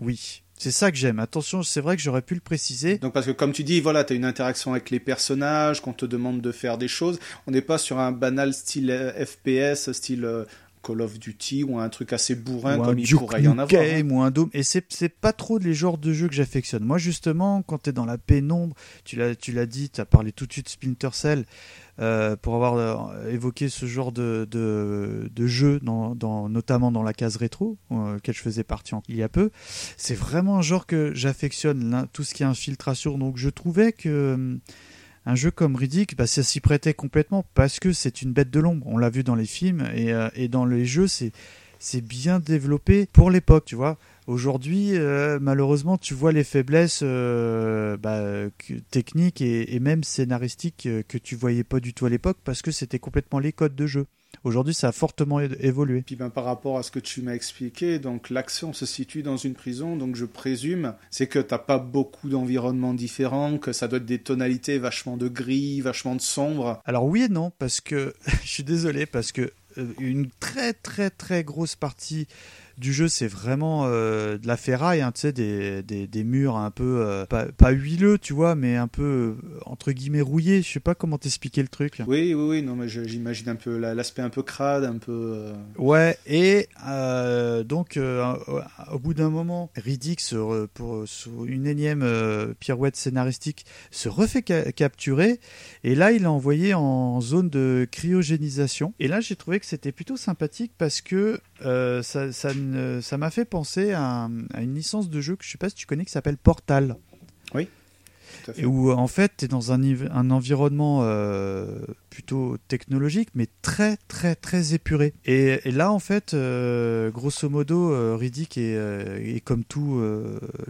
Speaker 4: Oui. C'est ça que j'aime. Attention, c'est vrai que j'aurais pu le préciser.
Speaker 3: Donc parce que comme tu dis, voilà, tu as une interaction avec les personnages, qu'on te demande de faire des choses. On n'est pas sur un banal style euh, FPS, style euh, Call of Duty ou un truc assez bourrin
Speaker 4: ou
Speaker 3: comme il pourrait y en avoir. hein.
Speaker 4: Nukem ou un Doom. Et c'est pas trop les genres de jeux que j'affectionne. Moi, justement, quand tu es dans la pénombre, tu l'as dit, tu as parlé tout de suite de Splinter Cell, euh, pour avoir euh, évoqué ce genre de, de, de jeu, dans, dans, notamment dans la case rétro, euh, auquel je faisais partie en- il y a peu. C'est vraiment un genre que j'affectionne, tout ce qui est infiltration. Donc je trouvais que hum, un jeu comme Riddick, bah, ça s'y prêtait complètement parce que c'est une bête de l'ombre. On l'a vu dans les films et, euh, dans les jeux, c'est bien développé pour l'époque, tu vois. Aujourd'hui, euh, malheureusement, tu vois les faiblesses euh, bah, que- techniques et, et même scénaristiques euh, que tu voyais pas du tout à l'époque parce que c'était complètement les codes de jeu. Aujourd'hui, ça a fortement évolué.
Speaker 3: Puis ben, par rapport à ce que tu m'as expliqué, donc l'action se situe dans une prison, donc je présume, c'est que t'as pas beaucoup d'environnements différents, que ça doit être des tonalités vachement de gris, vachement de sombre.
Speaker 4: Alors oui et non, parce que je suis désolé, parce que une très très très grosse partie du jeu, c'est vraiment euh, de la ferraille, hein, tu sais, des, des, des murs un peu, euh, pas, pas huileux, tu vois, mais un peu, euh, entre guillemets, rouillés. Je sais pas comment t'expliquer le truc.
Speaker 3: Oui, oui, oui, non, mais j'imagine un peu la- l'aspect un peu crade, un peu.
Speaker 4: Ouais, et donc au bout d'un moment, Riddick, se pour, sur une énième pirouette scénaristique, se refait ca- capturer, et là il est envoyé en zone de cryogénisation. Et là j'ai trouvé que c'était plutôt sympathique parce que euh, ça ça ne- ça m'a fait penser à, un- à une licence de jeu que je sais pas si tu connais qui s'appelle Portal.
Speaker 3: Oui. Tout à fait.
Speaker 4: Et où en fait tu es dans un, environnement euh, plutôt technologique mais très très très épuré. Et, et là en fait euh, grosso modo Riddick est, est comme tout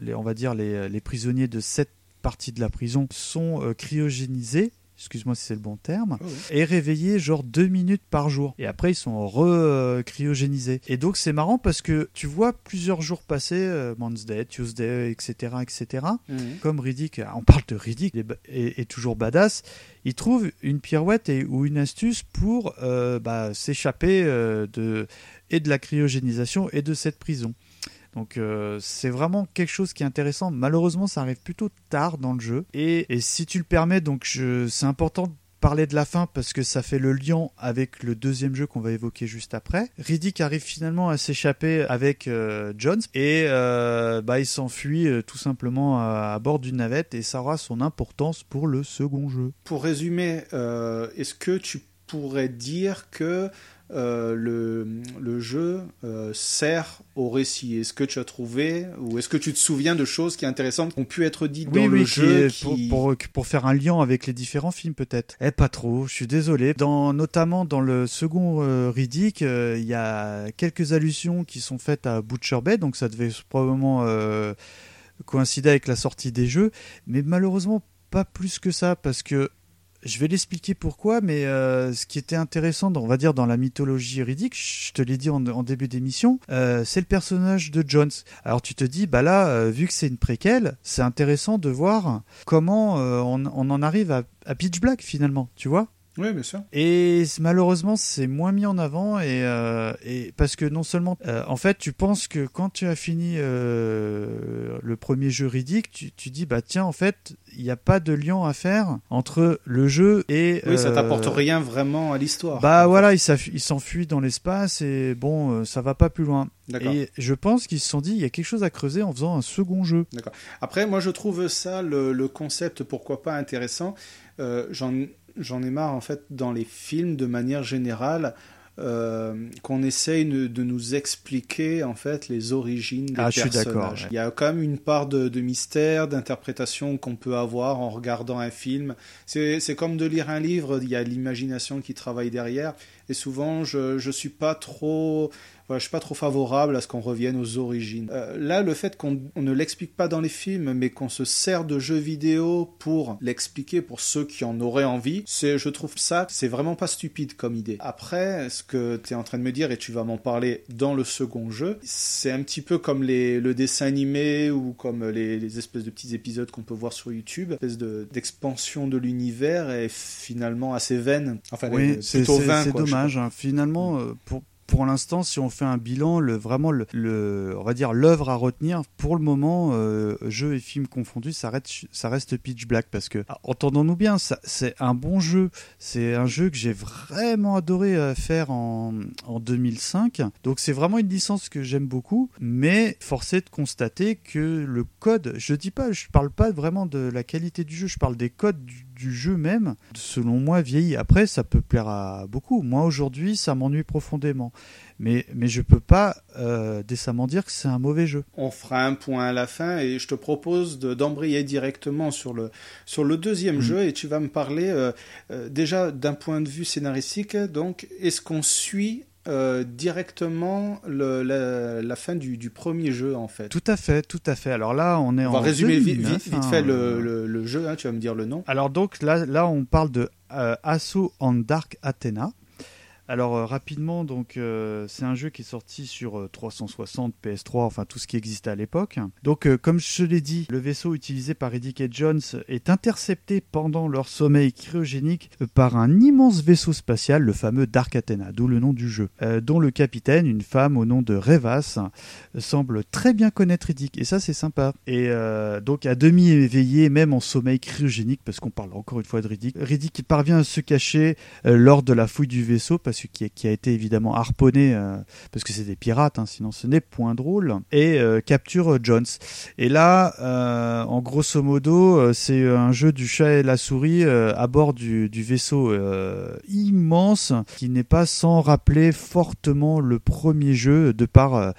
Speaker 4: les, on va dire les, les prisonniers de cette partie de la prison sont cryogénisés excuse-moi si c'est le bon terme,
Speaker 3: Oh, oui.
Speaker 4: et réveillés genre deux minutes par jour. Et après, ils sont re-cryogénisés. Et donc, c'est marrant parce que tu vois plusieurs jours passer, euh, Monday, Tuesday, etc., etc.
Speaker 3: Mhm.
Speaker 4: Comme Riddick, on parle de Riddick, il est, est- est toujours badass. Il trouve une pirouette et, ou une astuce pour euh, bah, s'échapper euh, de, et de la cryogénisation et de cette prison. Donc euh, c'est vraiment quelque chose qui est intéressant. Malheureusement, ça arrive plutôt tard dans le jeu. Et, si tu le permets, donc c'est important de parler de la fin parce que ça fait le lien avec le deuxième jeu qu'on va évoquer juste après. Riddick arrive finalement à s'échapper avec euh, Jones et euh, bah, il s'enfuit tout simplement à, à bord d'une navette et ça aura son importance pour le second jeu.
Speaker 3: Pour résumer, est-ce que tu pourrais dire que euh, le, le jeu euh, sert au récit Est-ce que tu as trouvé, ou est-ce que tu te souviens de choses qui intéressantes qui ont pu être dites dans
Speaker 4: oui,
Speaker 3: le jeu qui-
Speaker 4: pour, pour, pour faire un lien avec les différents films peut-être. Eh, pas trop, je suis désolé. Dans, notamment dans le second euh, Riddick, euh, il y a quelques allusions qui sont faites à Butcher Bay, donc ça devait probablement coïncider avec la sortie des jeux, mais malheureusement pas plus que ça, parce que je vais l'expliquer pourquoi, mais euh, ce qui était intéressant, on va dire, dans la mythologie Riddick, je te l'ai dit en, début d'émission, euh, c'est le personnage de Jones. Alors tu te dis, bah là, euh, vu que c'est une préquelle, c'est intéressant de voir comment on, en arrive à Pitch Black finalement, tu vois
Speaker 3: Oui, bien sûr.
Speaker 4: et malheureusement, c'est moins mis en avant et, euh, et parce que non seulement, euh, en fait, tu penses que quand tu as fini euh, le premier jeu Riddick, tu, tu dis bah tiens, en fait, il n'y a pas de lien à faire entre le jeu et
Speaker 3: Oui, ça t'apporte rien vraiment à l'histoire.
Speaker 4: Bah voilà, il s'enfuit dans l'espace et bon, ça va pas plus loin. Et je pense qu'ils se sont dit il y a quelque chose à creuser en faisant un second jeu.
Speaker 3: D'accord. Après, moi, je trouve ça, le, le concept, pourquoi pas intéressant. J'en j'en ai marre, en fait, dans les films, de manière générale, euh, qu'on essaye de, de nous expliquer, en fait, les origines des
Speaker 4: Ah, je suis
Speaker 3: personnages.
Speaker 4: d'accord, ouais.
Speaker 3: Il y a quand même une part de, de mystère, d'interprétation qu'on peut avoir en regardant un film. C'est c'est comme de lire un livre, il y a l'imagination qui travaille derrière. Et souvent, je je suis pas trop, voilà, je suis pas trop favorable à ce qu'on revienne aux origines. Euh, là, le fait qu'on on ne l'explique pas dans les films, mais qu'on se sert de jeux vidéo pour l'expliquer pour ceux qui en auraient envie, c'est, je trouve ça, c'est vraiment pas stupide comme idée. Après, ce que tu es en train de me dire, et tu vas m'en parler dans le second jeu, c'est un petit peu comme les, le dessin animé ou comme les, les espèces de petits épisodes qu'on peut voir sur YouTube, espèce de, d'expansion de l'univers est finalement assez vaine. Enfin,
Speaker 4: Oui,
Speaker 3: euh,
Speaker 4: c'est dommage. hein. Finalement, euh, pour, pour l'instant, si on fait un bilan, le, vraiment, le, on va dire l'œuvre à retenir, pour le moment, euh, jeu et film confondus, ça reste, Pitch Black. Parce que, ah, entendons-nous bien, c'est un bon jeu. C'est un jeu que j'ai vraiment adoré euh, faire en, en 2005. Donc, c'est vraiment une licence que j'aime beaucoup. Mais forcé de constater que le code, je dis pas, je parle pas vraiment de la qualité du jeu, je parle des codes du, du jeu même, selon moi, vieilli. Après, ça peut plaire à beaucoup. Moi, aujourd'hui, ça m'ennuie profondément. Mais, mais je peux pas euh, décemment dire que c'est un mauvais jeu.
Speaker 3: On fera un point à la fin et je te propose de- d'embrayer directement sur le, sur le deuxième
Speaker 4: Mm.
Speaker 3: jeu et tu vas me parler euh, euh, déjà d'un point de vue scénaristique. Donc, est-ce qu'on suit euh, directement le- la, la fin du, du premier jeu en fait
Speaker 4: Tout à fait, tout à fait. Alors là, on est
Speaker 3: On
Speaker 4: en
Speaker 3: va résumer vi-
Speaker 4: 2009,
Speaker 3: vite, vite
Speaker 4: hein,
Speaker 3: fait
Speaker 4: euh,
Speaker 3: le, le- le jeu, hein, tu vas me dire le nom.
Speaker 4: Alors donc là, là on parle de euh, Assault on Dark Athena. Alors euh, rapidement, donc euh, c'est un jeu qui est sorti sur euh, 360, PS3, enfin tout ce qui existait à l'époque. Donc euh, comme je l'ai dit, le vaisseau utilisé par Riddick et Jones est intercepté pendant leur sommeil cryogénique euh, par un immense vaisseau spatial, le fameux Dark Athena, d'où le nom du jeu, euh, dont le capitaine, une femme au nom de Revas, euh, semble très bien connaître Riddick. Et ça c'est sympa. Et euh, donc à demi éveillé, même en sommeil cryogénique, parce qu'on parle encore une fois de Riddick, Riddick parvient à se cacher euh, lors de la fouille du vaisseau, parce qui a, été évidemment harponné, euh, parce que c'est des pirates, hein, sinon ce n'est point drôle, et euh, capture Jones. Et là, euh, en grosso modo, c'est un jeu du chat et la souris à bord du, vaisseau immense, qui n'est pas sans rappeler fortement le premier jeu de par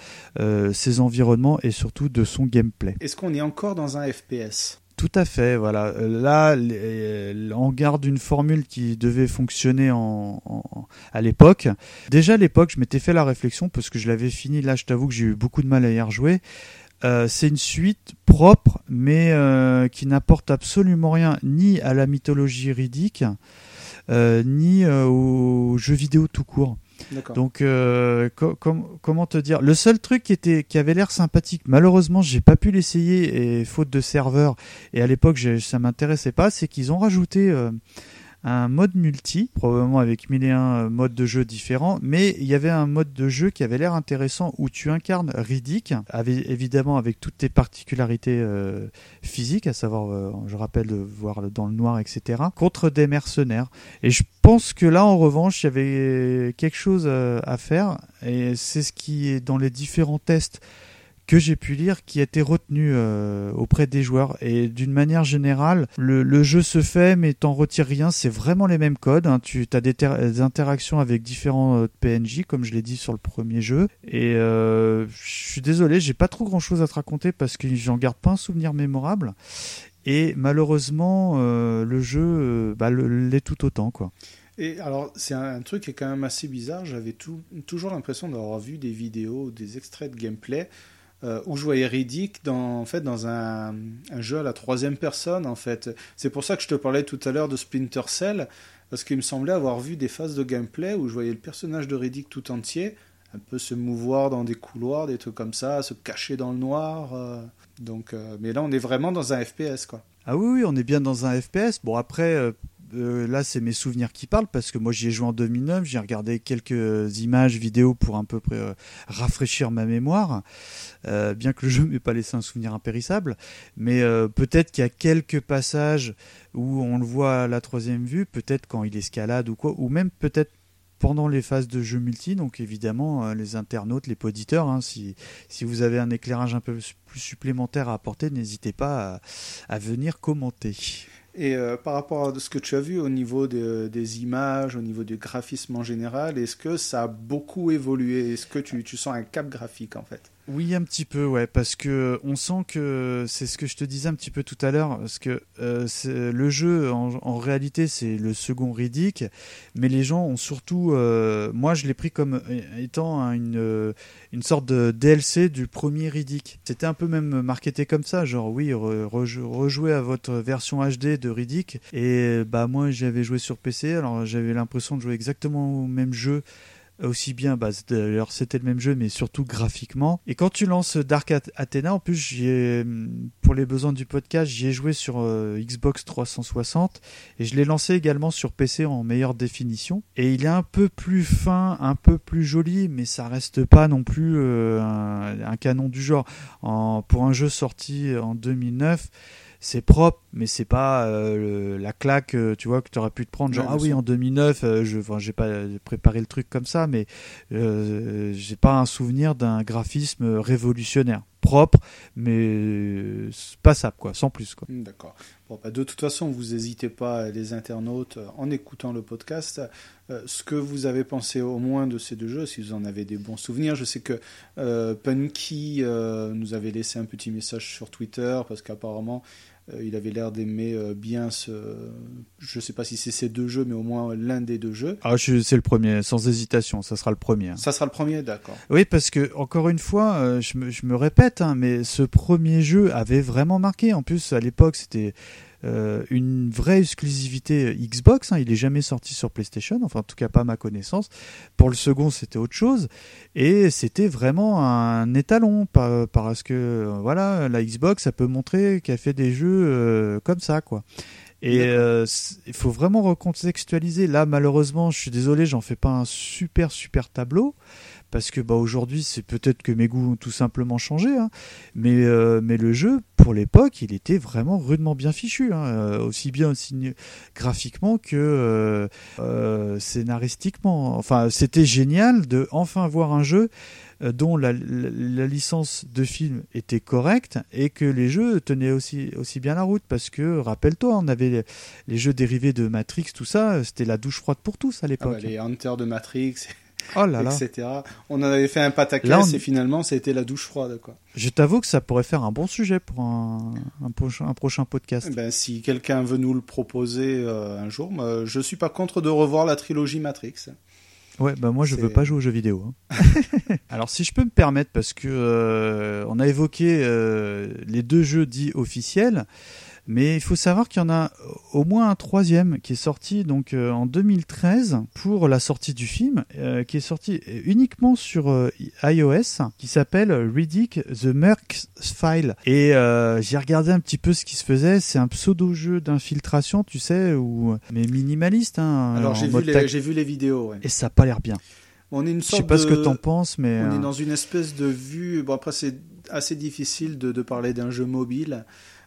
Speaker 4: ses environnements et surtout de son gameplay.
Speaker 3: Est-ce qu'on est encore dans un FPS
Speaker 4: Tout à fait, voilà. Euh, Là, euh, on garde une formule qui devait fonctionner à l'époque. Déjà à l'époque, je m'étais fait la réflexion parce que je l'avais fini. Là, je t'avoue que j'ai eu beaucoup de mal à y rejouer. Euh, c'est une suite propre, mais qui n'apporte absolument rien ni à la mythologie riddique, euh, ni aux jeux vidéo tout court. Donc, euh, co- com- comment te dire? Le seul truc qui était, qui avait l'air sympathique, malheureusement, j'ai pas pu l'essayer et faute de serveur. Et à l'époque, ça m'intéressait pas, c'est qu'ils ont rajouté euh, un mode multi, probablement avec mille et un modes de jeu différents, mais il y avait un mode de jeu qui avait l'air intéressant où tu incarnes Riddick, avec, évidemment avec toutes tes particularités euh, physiques, à savoir, euh, je rappelle, voir dans le noir, etc., contre des mercenaires. Et je pense que là, en revanche, il y avait quelque chose euh, à faire, et c'est ce qui est dans les différents tests que j'ai pu lire qui a été retenu euh, auprès des joueurs. Et d'une manière générale, le, jeu se fait, mais t'en retires rien. C'est vraiment les mêmes codes. Hein. Tu as des, interactions avec différents euh, PNJ, comme je l'ai dit sur le premier jeu. Et euh, je suis désolé, j'ai pas trop grand chose à te raconter parce que j'en garde pas un souvenir mémorable. Et malheureusement, le jeu bah, l'est tout autant, quoi.
Speaker 3: Et alors, c'est un, truc qui est quand même assez bizarre. J'avais toujours l'impression d'avoir vu des vidéos, des extraits de gameplay euh, où je voyais Riddick dans, en fait, dans un, jeu à la troisième personne. En fait. C'est pour ça que je te parlais tout à l'heure de Splinter Cell, parce qu'il me semblait avoir vu des phases de gameplay où je voyais le personnage de Riddick tout entier, un peu se mouvoir dans des couloirs, des trucs comme ça, se cacher dans le noir. Euh. donc, euh, mais là, on est vraiment dans un FPS, quoi.
Speaker 4: Ah oui, oui, on est bien dans un FPS. Bon, après, euh, là, c'est mes souvenirs qui parlent parce que moi, j'y ai joué en 2009. J'ai regardé quelques images, vidéos pour un peu euh, rafraîchir ma mémoire. Euh, bien que le jeu m'ait pas laissé un souvenir impérissable, mais peut-être qu'il y a quelques passages où on le voit à la troisième vue, peut-être quand il escalade ou quoi, ou même peut-être pendant les phases de jeu multi. Donc évidemment, les internautes, les poditeurs, hein, si, si vous avez un éclairage un peu plus supplémentaire à apporter, n'hésitez pas à venir commenter.
Speaker 3: Et euh, par rapport à ce que tu as vu au niveau des images, au niveau du graphisme en général, est-ce que ça a beaucoup évolué? Est-ce que tu, tu sens un cap graphique en fait?
Speaker 4: Oui, un petit peu, ouais, parce que on sent que c'est ce que je te disais un petit peu tout à l'heure, parce que euh, le jeu, en, réalité, c'est le second Riddick, mais les gens ont surtout, euh, moi, je l'ai pris comme étant une, une sorte de DLC du premier Riddick. C'était un peu même marketé comme ça, genre oui, rejouer à votre version HD de Riddick, et bah moi, j'avais joué sur PC, alors j'avais l'impression de jouer exactement au même jeu aussi bien, bah, d'ailleurs c'était le même jeu, mais surtout graphiquement. Et quand tu lances Dark Athena, en plus, pour les besoins du podcast, j'y ai joué sur euh, Xbox 360 et je l'ai lancé également sur PC en meilleure définition. Et il est un peu plus fin, un peu plus joli, mais ça reste pas non plus euh, un, canon du genre. En, pour un jeu sorti en 2009, c'est propre, mais c'est pas euh, la claque, euh, tu vois, que tu aurais pu te prendre. Genre, ah oui, en 2009, euh, je, enfin, j'ai pas préparé le truc comme ça, mais j'ai pas un souvenir d'un graphisme révolutionnaire. Propre, mais passable, quoi, sans plus. Quoi.
Speaker 3: Hmm, d'accord. Bon, bah, de toute façon, vous n'hésitez pas, les internautes, en écoutant le podcast, ce que vous avez pensé au moins de ces deux jeux, si vous en avez des bons souvenirs. Je sais que Punky nous avait laissé un petit message sur Twitter, parce qu'apparemment, euh, il avait l'air d'aimer euh, bien ce. Je ne sais pas si c'est ces deux jeux, mais au moins l'un des deux jeux.
Speaker 4: Ah, c'est le premier, sans hésitation, ça sera le premier.
Speaker 3: Ça sera le premier, d'accord.
Speaker 4: Oui, parce que, encore une fois, euh, je, me, je, me, répète, hein, mais ce premier jeu avait vraiment marqué. En plus, à l'époque, c'était euh, une vraie exclusivité Xbox. Hein. il est jamais sorti sur PlayStation, enfin en tout cas pas à ma connaissance. Pour le second, c'était autre chose et c'était vraiment un étalon parce que euh, voilà, la Xbox, ça peut montrer qu'elle fait des jeux euh, comme ça, quoi. Et il faut vraiment recontextualiser. Là, malheureusement, je suis désolé, j'en fais pas un super super tableau parce que bah, aujourd'hui c'est peut-être que mes goûts ont tout simplement changé, hein. mais, euh, mais le jeu pour l'époque il était vraiment rudement bien fichu, hein. euh, aussi bien graphiquement que euh, scénaristiquement. Enfin c'était génial de enfin voir un jeu dont la, licence de film était correcte et que les jeux tenaient aussi, aussi bien la route parce que rappelle-toi on avait les, jeux dérivés de Matrix tout ça c'était la douche froide pour tous à ah l'époque.
Speaker 3: les Hunters de Matrix
Speaker 4: oh là là.
Speaker 3: etc. On avait fait un pataquès et finalement, ça a été la douche froide. Quoi.
Speaker 4: Je t'avoue que ça pourrait faire un bon sujet pour un, prochain, un prochain podcast.
Speaker 3: Eh ben, si quelqu'un veut nous le proposer euh, un jour, moi, je suis pas contre de revoir la trilogie Matrix.
Speaker 4: Ouais, bah moi je veux pas jouer aux jeux vidéo. Hein. Alors si je peux me permettre, parce que euh, on a évoqué euh, les deux jeux dits officiels, Mais il faut savoir qu'il y en a au moins un troisième qui est sorti donc euh, en 2013 pour la sortie du film, euh, qui est sorti uniquement sur euh, iOS, qui s'appelle Riddick the Mercs File. Et euh, j'ai regardé un petit peu ce qui se faisait. C'est un pseudo-jeu d'infiltration, tu sais, ou mais minimaliste. Hein,
Speaker 3: Alors j'ai vu, les-
Speaker 4: tac-
Speaker 3: j'ai vu les vidéos. ouais.
Speaker 4: Et ça a pas l'air bien.
Speaker 3: On est une
Speaker 4: Je sais pas ce que t'en penses, mais
Speaker 3: On est dans une espèce de vue. Bon, après, c'est assez difficile de, de parler d'un jeu mobile.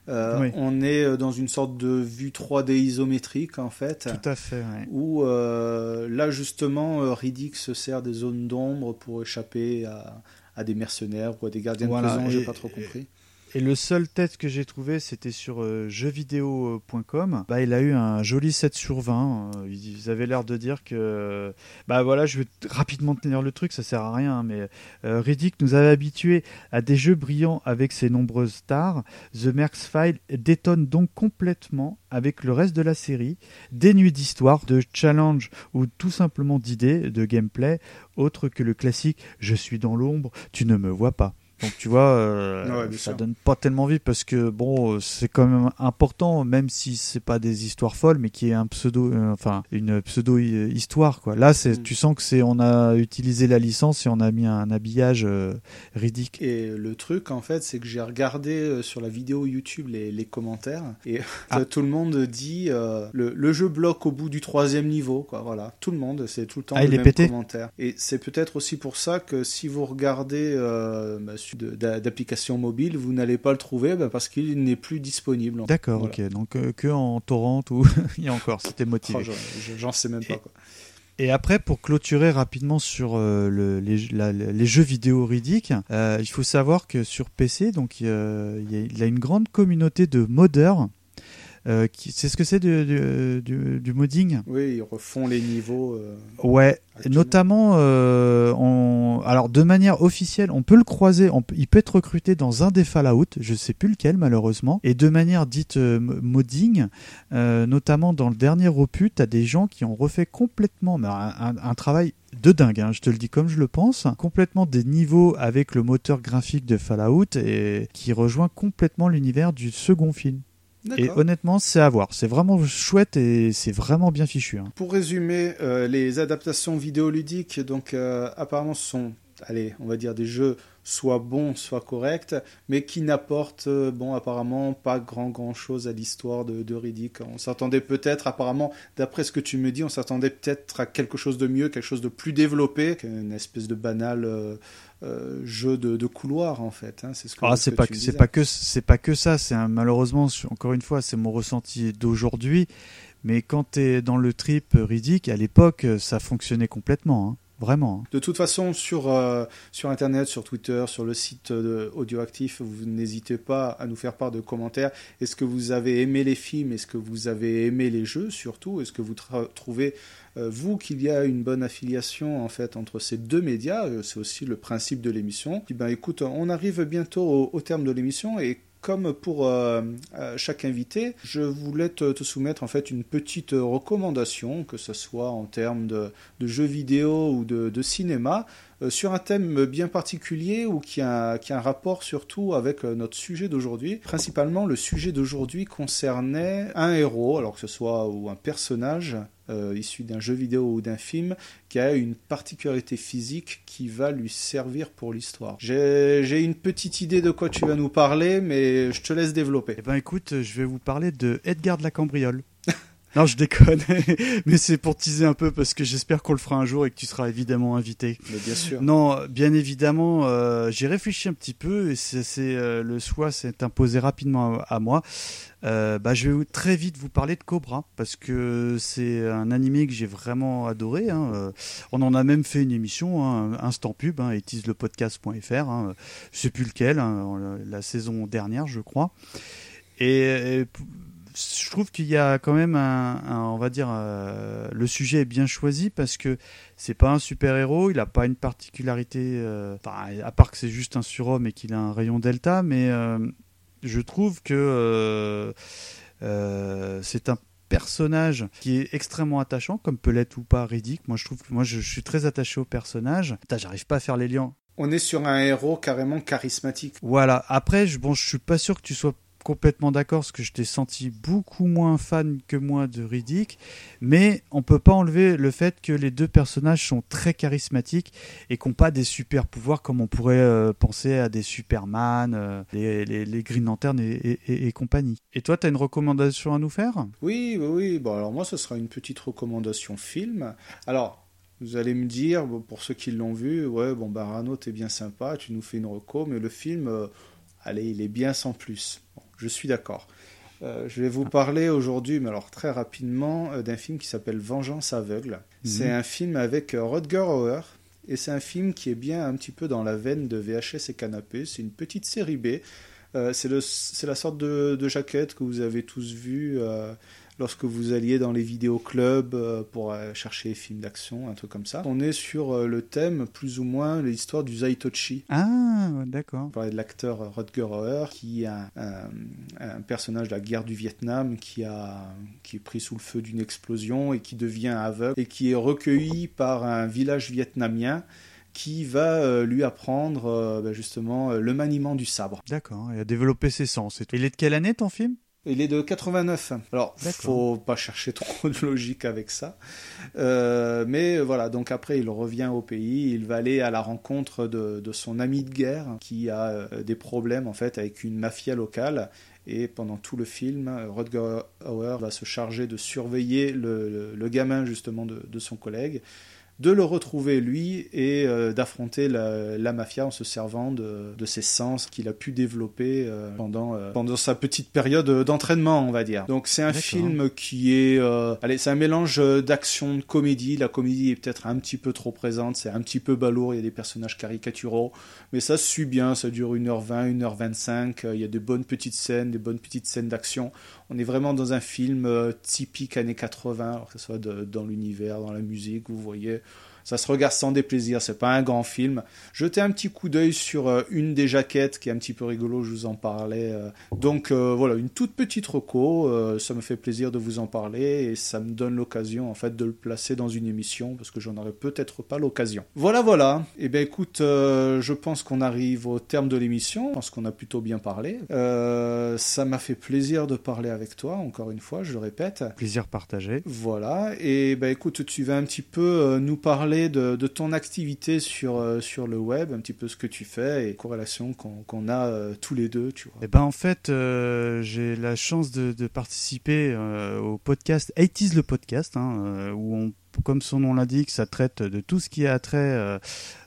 Speaker 3: Euh,
Speaker 4: Oui.
Speaker 3: On est euh, dans une sorte de vue 3D isométrique, en fait.
Speaker 4: tout à fait. ouais.
Speaker 3: Où euh, là, justement, Riddick se sert des zones d'ombre pour échapper à, à des mercenaires ou à des gardiens
Speaker 4: Voilà,
Speaker 3: de prison. J'ai pas trop compris.
Speaker 4: Et le seul test que j'ai trouvé, c'était sur euh, jeuxvideo.com. Bah, il a eu un joli 7 sur 20. Euh, Ils avaient l'air de dire que. Bah voilà, je vais rapidement tenir le truc, ça sert à rien. Mais euh, Riddick nous avait habitués à des jeux brillants avec ses nombreuses stars. The Mercs File détonne donc complètement avec le reste de la série. Dénué d'histoire, de challenge ou tout simplement d'idées, de gameplay, autre que le classique Je suis dans l'ombre, tu ne me vois pas. Donc tu vois, euh,
Speaker 3: Ouais,
Speaker 4: ça
Speaker 3: sûr.
Speaker 4: donne pas tellement envie parce que bon, euh, c'est quand même important, même si c'est pas des histoires folles, mais qui est un pseudo, euh, enfin une pseudo euh, histoire quoi. Là, c'est,
Speaker 3: Mm.
Speaker 4: tu sens que c'est, on a utilisé la licence et on a mis un habillage euh, ridicule.
Speaker 3: Et le truc, en fait, c'est que j'ai regardé sur la vidéo YouTube les, les commentaires et
Speaker 4: Ah.
Speaker 3: tout le monde dit le, le jeu bloque au bout du troisième niveau, quoi. Voilà, tout le monde, c'est tout le temps
Speaker 4: Ah,
Speaker 3: le
Speaker 4: il est
Speaker 3: même
Speaker 4: pété
Speaker 3: commentaire. Et c'est peut-être aussi pour ça que si vous regardez euh, bah, sur de- d'a- d'applications mobiles, vous n'allez pas le trouver bah, parce qu'il n'est plus disponible.
Speaker 4: D'accord,
Speaker 3: Voilà.
Speaker 4: ok. Donc euh, que en torrent ou il y a encore, c'était motivé.
Speaker 3: Oh, j'en- sais même pas. Quoi.
Speaker 4: Et après, pour clôturer rapidement sur euh, le- les, la- les jeux vidéo Riddick, euh, il faut savoir que sur PC, donc euh, il y a, il y a une grande communauté de modeurs. Euh, c'est ce que c'est du, du, du- du modding
Speaker 3: Oui, ils refont les niveaux. euh,
Speaker 4: Ouais, notamment, euh, on... alors de manière officielle, on peut le croiser, on il peut être recruté dans un des Fallout, je sais plus lequel malheureusement, et de manière dite modding, notamment dans le dernier opus, t'as des gens qui ont refait complètement mais un, un- un travail de dingue, hein, je te le dis comme je le pense, complètement des niveaux avec le moteur graphique de Fallout et qui rejoint complètement l'univers du second film. Et honnêtement, c'est à voir, c'est vraiment chouette et c'est vraiment bien fichu. hein.
Speaker 3: Pour résumer, euh, les adaptations vidéoludiques, donc euh, apparemment sont, allez, on va dire des jeux soit bons, soit corrects, mais qui n'apportent, euh, bon, apparemment pas grand grand chose à l'histoire de, de Riddick. On s'attendait peut-être, apparemment, d'après ce que tu me dis, on s'attendait peut-être à quelque chose de mieux, quelque chose de plus développé, qu'une espèce de banal euh, euh, jeu de, de couloir en fait. hein, c'est ce que,
Speaker 4: Ah,
Speaker 3: ce
Speaker 4: c'est pas
Speaker 3: tu
Speaker 4: c'est pas que c'est pas que ça. C'est malheureusement, encore une fois, c'est mon ressenti d'aujourd'hui. Mais quand t'es dans le trip Riddick, à l'époque, ça fonctionnait complètement, hein. vraiment. hein.
Speaker 3: De toute façon, sur, euh, sur Internet, sur Twitter, sur le site de Audioactif, vous n'hésitez pas à nous faire part de commentaires. Est-ce que vous avez aimé les films? Est-ce que vous avez aimé les jeux surtout? Est-ce que vous trouvez, euh, vous, qu'il y a une bonne affiliation en fait entre ces deux médias Euh, C'est aussi le principe de l'émission. Puis, ben, écoute, on arrive bientôt au, terme de l'émission et comme pour euh, euh, chaque invité, je voulais te, soumettre en fait une petite recommandation, que ce soit en termes de, jeux vidéo ou de, cinéma, euh, sur un thème bien particulier ou qui a, qui a un rapport surtout avec euh, notre sujet d'aujourd'hui. Principalement, le sujet d'aujourd'hui concernait un héros, alors que ce soit ou un personnage euh, issu d'un jeu vidéo ou d'un film, qui a une particularité physique qui va lui servir pour l'histoire. J'ai une petite idée de quoi tu vas nous parler, mais je te laisse développer.
Speaker 4: Eh ben, écoute, je vais vous parler de Edgar de la Cambriole. Non, je déconne, mais c'est pour teaser un peu parce que j'espère qu'on le fera un jour et que tu seras évidemment invité.
Speaker 3: Mais bien sûr.
Speaker 4: Non, bien évidemment, euh, j'ai réfléchi un petit peu et c'est euh, le choix s'est imposé rapidement à, à moi. Euh, bah, je vais très vite vous parler de Cobra parce que c'est un animé que j'ai vraiment adoré. hein. On en a même fait une émission, hein, instant pub, hein, lepodcast.fr. Hein. Je sais plus lequel, hein, la, saison dernière, je crois. Et, je trouve qu'il y a quand même un, un- on va dire, euh, le sujet est bien choisi parce que c'est pas un super héros, il a pas une particularité, euh, enfin, à part que c'est juste un surhomme et qu'il a un rayon delta, mais euh, je trouve que euh, c'est un personnage qui est extrêmement attachant, comme peut l'être ou pas Riddick. Moi, je trouve que moi, je, je suis très attaché au personnage. J'arrive pas à faire les liens.
Speaker 3: On est sur un héros carrément charismatique.
Speaker 4: Voilà. Après, je, bon, je suis pas sûr que tu sois complètement d'accord parce que je t'ai senti beaucoup moins fan que moi de Riddick, mais on peut pas enlever le fait que les deux personnages sont très charismatiques et qui n'ont pas des super pouvoirs comme on pourrait euh, penser à des Superman, euh, les, Green Lantern et, et, et compagnie. Et toi, tu as une recommandation à nous faire?
Speaker 3: Oui, oui, oui. Bon, alors moi, ce sera une petite recommandation film. Alors, vous allez me dire, pour ceux qui l'ont vu, ouais, bon, bah, Rano, t'es bien sympa, tu nous fais une reco, mais le film, euh, allez, il est bien sans plus. Bon, je suis d'accord. Euh, je vais vous parler aujourd'hui, mais alors très rapidement, euh, d'un film qui s'appelle Vengeance aveugle. Mmh. C'est un film avec euh, Rodger Hauer, et c'est un film qui est bien un petit peu dans la veine de VHS et Canapé. C'est une petite série B. Euh, c'est la sorte de, de, jaquette que vous avez tous vu lorsque vous alliez dans les vidéoclubs euh, pour euh, chercher des films d'action, un truc comme ça. On est sur euh, le thème, plus ou moins, l'histoire du Zaitochi.
Speaker 4: Ah, d'accord.
Speaker 3: On parlait de l'acteur Rutger Hauer, qui est un, un, un, personnage de la guerre du Vietnam qui, a, qui est pris sous le feu d'une explosion et qui devient aveugle et qui est recueilli par un village vietnamien qui va lui apprendre bah, justement le maniement du sabre.
Speaker 4: D'accord, et à développer ses sens. Et il est de quelle année ton film?
Speaker 3: Il est de 89. Alors, faut pas chercher trop de logique avec ça. Euh, mais voilà, donc après, il revient au pays. Il va aller à la rencontre de, de son ami de guerre qui a euh, des problèmes en fait avec une mafia locale. Et pendant tout le film, Rodger Hauer va se charger de surveiller le, le, le gamin justement de, de son collègue de le retrouver lui et euh, d'affronter la, la, mafia en se servant de, de ses sens qu'il a pu développer euh, pendant, euh, pendant sa petite période d'entraînement, on va dire. Donc c'est un film qui est... allez, c'est un mélange d'action, de comédie. La comédie est peut-être un petit peu trop présente, c'est un petit peu balourd, il y a des personnages caricaturaux, mais ça se suit bien, ça dure 1h20, 1h25, il y a des bonnes petites scènes, des bonnes petites scènes d'action. On est vraiment dans un film euh, typique années 80, alors que ce soit dans l'univers, dans la musique, vous voyez. Ça se regarde sans déplaisir, c'est pas un grand film. Jetez un petit coup d'œil sur euh, une des jaquettes qui est un petit peu rigolo, je vous en parlais. Euh. Donc euh, voilà, une toute petite reco, ça me fait plaisir de vous en parler et ça me donne l'occasion en fait de le placer dans une émission parce que j'en aurais peut-être pas l'occasion. Voilà, voilà. Et eh bien écoute, euh, je pense qu'on arrive au terme de l'émission, je pense qu'on a plutôt bien parlé. Euh, ça m'a fait plaisir de parler avec toi, encore une fois, je le répète.
Speaker 4: Plaisir partagé.
Speaker 3: Voilà, et ben écoute, tu vas un petit peu nous parler de, ton activité sur, euh, sur le web, un petit peu ce que tu fais et corrélation qu'on qu a euh, tous les deux, tu vois.
Speaker 4: Eh ben en fait, euh, j'ai la chance de, de participer au podcast 80 le podcast, hein, où on, comme son nom l'indique, ça traite de tout ce qui a trait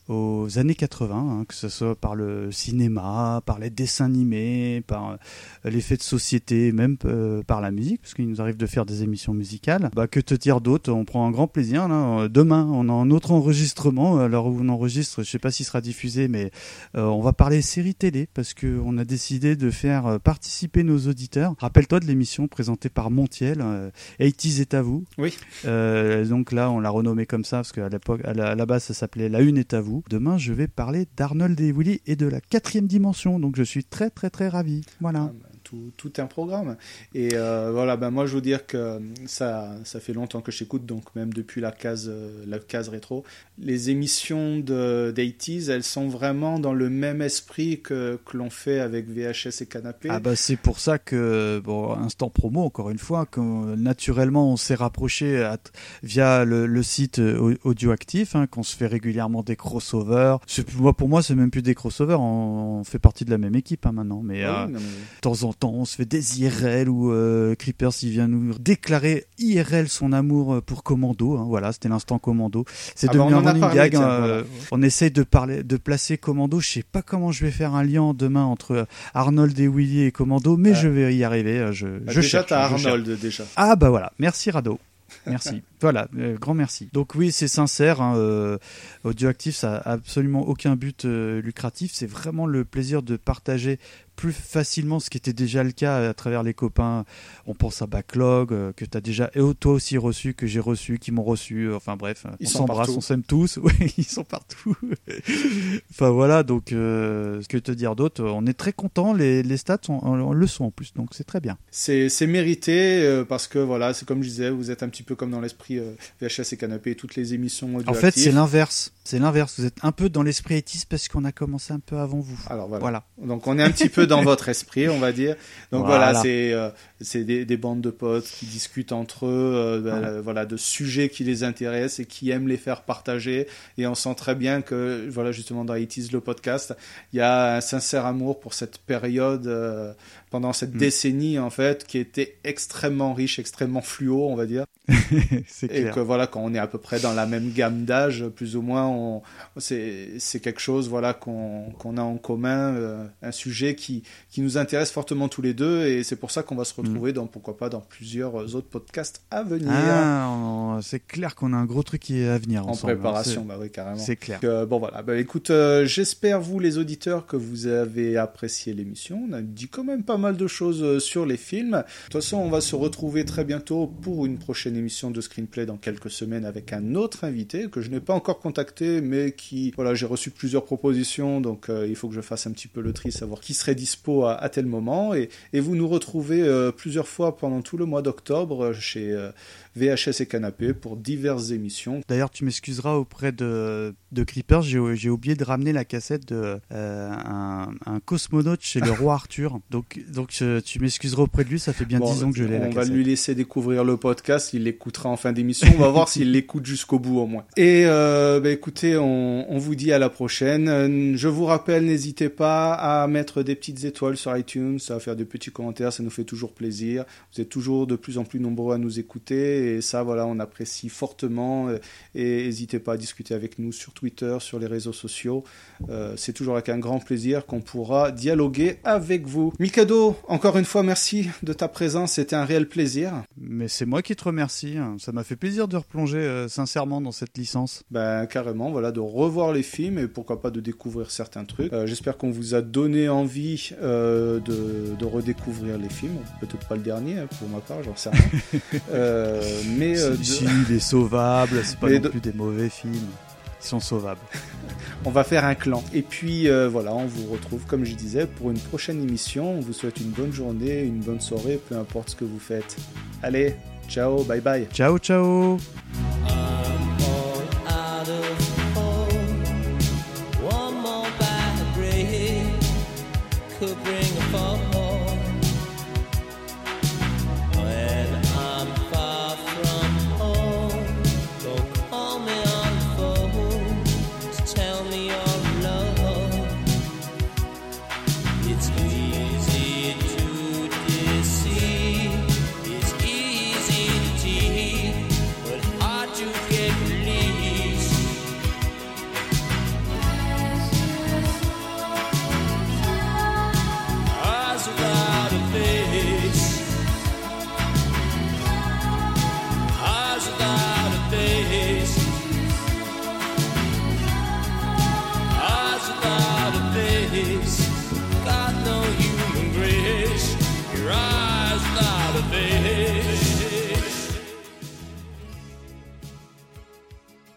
Speaker 4: aux années 80, hein, que ce soit par le cinéma, par les dessins animés, par euh, l'effet de société, même euh, par la musique, parce qu'il nous arrive de faire des émissions musicales. Bah, que te dire d'autre? On prend un grand plaisir. Là. Demain, on a un autre enregistrement. Alors où on enregistre, je sais pas s'il sera diffusé, mais euh, on va parler séries télé, parce qu'on a décidé de faire participer nos auditeurs. Rappelle-toi de l'émission présentée par Montiel, euh, 80 est à vous.
Speaker 3: Oui.
Speaker 4: Euh, donc là, on l'a renommé comme ça, parce qu'à l'époque, à la, à la base, ça s'appelait La Une est à vous. Demain, je vais parler d'Arnold et et de la quatrième dimension. Donc, je suis très, très, très ravi. Voilà.
Speaker 3: Ah, tout, tout, un programme. Et euh, voilà, ben moi je veux dire que ça, ça fait longtemps que j'écoute, donc même depuis la case, la case rétro, les émissions de d'Aities, elles sont vraiment dans le même esprit que, que l'on fait avec VHS et Canapé.
Speaker 4: Ah bah c'est pour ça que, bon, instant promo encore une fois, que naturellement on s'est rapproché à, via le, le, site Audioactif, hein, qu'on se fait régulièrement des crossovers. Moi, pour moi, c'est même plus des crossovers, on, on, fait partie de la même équipe hein, maintenant, mais,
Speaker 3: Ah
Speaker 4: euh, de temps en temps, on se fait des IRL où euh, Creepers il vient nous déclarer IRL son amour pour Commando. Hein, voilà, c'était l'instant Commando. C'est
Speaker 3: ah
Speaker 4: devenu
Speaker 3: bah
Speaker 4: un
Speaker 3: parlé,
Speaker 4: gag.
Speaker 3: tiens,
Speaker 4: euh,
Speaker 3: voilà.
Speaker 4: On essaye de parler, de placer Commando. Je sais pas comment je vais faire un lien demain entre Arnold et Willy et Commando, mais
Speaker 3: Ah.
Speaker 4: je vais y arriver. Je,
Speaker 3: Bah,
Speaker 4: je
Speaker 3: déjà,
Speaker 4: cherche,
Speaker 3: t'as
Speaker 4: je
Speaker 3: Arnold
Speaker 4: cherche.
Speaker 3: déjà.
Speaker 4: Ah bah voilà, merci Rado. Merci. voilà, euh, grand merci. Donc oui, c'est sincère. Hein, euh, Audioactif, ça a absolument aucun but euh, lucratif. C'est vraiment le plaisir de partager plus facilement ce qui était déjà le cas à travers les copains. On pense à Backlog, euh, que tu as déjà, et toi aussi reçu, que j'ai reçu, qui m'ont reçu. euh, Enfin bref,
Speaker 3: Ils
Speaker 4: on s'embrasse, on s'aime tous. Oui, ils sont partout. enfin voilà, donc euh, ce que te dire d'autre On est très content. Les, les stats sont, on, on le sont en plus, donc c'est très bien.
Speaker 3: C'est mérité euh, parce que voilà, c'est comme je disais, vous êtes un petit peu comme dans l'esprit euh, VHS et Canapé et toutes les émissions
Speaker 4: En fait, c'est l'inverse. C'est l'inverse. Vous êtes un peu dans l'esprit étiste parce qu'on a commencé un peu avant vous.
Speaker 3: Alors voilà.
Speaker 4: voilà.
Speaker 3: Donc on est un petit peu peu dans votre esprit, on va dire. Donc voilà,
Speaker 4: Voilà.
Speaker 3: c'est euh, c'est des, des bandes de potes qui discutent entre eux, euh, ben, voilà, de sujets qui les intéressent et qui aiment les faire partager. Et on sent très bien que, voilà, justement dans It Is le podcast, il y a un sincère amour pour cette période. Pendant cette
Speaker 4: Mm.
Speaker 3: décennie en fait qui était extrêmement riche, extrêmement fluo on va dire.
Speaker 4: C'est
Speaker 3: et que voilà quand on est à peu près dans la même gamme d'âge plus ou moins on c'est c'est quelque chose voilà qu'on qu'on a en commun euh, un sujet qui qui nous intéresse fortement tous les deux et c'est pour ça qu'on va se retrouver dans pourquoi pas dans plusieurs autres podcasts à venir.
Speaker 4: Ah, on- c'est clair qu'on a un gros truc qui est à venir
Speaker 3: en
Speaker 4: ensemble, hein,
Speaker 3: préparation
Speaker 4: c'est-
Speaker 3: bah oui carrément.
Speaker 4: C'est clair.
Speaker 3: Donc, euh, bon voilà. Bah, écoute euh, j'espère vous les auditeurs que vous avez apprécié l'émission. On a dit quand même pas mal de choses euh, sur les films. De toute façon on va se retrouver très bientôt pour une prochaine émission de screenplay dans quelques semaines avec un autre invité que je n'ai pas encore contacté mais qui voilà j'ai reçu plusieurs propositions donc euh, il faut que je fasse un petit peu le tri savoir qui serait dispo à, tel moment. Et, vous nous retrouvez euh, plusieurs fois pendant tout le mois d'octobre chez VHS et Canapé pour diverses émissions.
Speaker 4: D'ailleurs, tu m'excuseras auprès de, de Creepers, j'ai oublié de ramener la cassette de un, un cosmonaute chez le roi Arthur. Donc, donc euh, tu m'excuseras auprès de lui, ça fait bien
Speaker 3: Bon,
Speaker 4: 10 ans que je l'ai la
Speaker 3: On va lui laisser découvrir le podcast, il l'écoutera en fin d'émission. On va voir s'il l'écoute jusqu'au bout au moins. Et euh, bah, écoutez, on, on vous dit à la prochaine. Euh, Je vous rappelle, n'hésitez pas à mettre des petites étoiles sur iTunes, à faire des petits commentaires, ça nous fait toujours plaisir. Vous êtes toujours de plus en plus nombreux à nous écouter et ça, voilà, on apprécie fortement. Et n'hésitez pas à discuter avec nous sur Twitter, sur les réseaux sociaux. Euh, C'est toujours avec un grand plaisir qu'on pourra dialoguer avec vous. Mikado, encore une fois, merci de ta présence. C'était un réel plaisir.
Speaker 4: Mais c'est moi qui te remercie. Ça m'a fait plaisir de replonger euh, sincèrement dans cette licence.
Speaker 3: Ben carrément, voilà, de revoir les films et pourquoi pas de découvrir certains trucs. Euh, J'espère qu'on vous a donné envie euh, de, de redécouvrir les films. Peut-être pas le dernier, hein, pour ma part, j'en sais rien. Mais euh, de-
Speaker 4: il est sauvable, c'est pas
Speaker 3: Mais
Speaker 4: non
Speaker 3: de-
Speaker 4: plus des mauvais films. Ils sont sauvables.
Speaker 3: on va faire un clan. Et puis euh, voilà, on vous retrouve, comme je disais, pour une prochaine émission. On vous souhaite une bonne journée, une bonne soirée, peu importe ce que vous faites. Allez, ciao, bye bye.
Speaker 4: Ciao, ciao
Speaker 11: could bring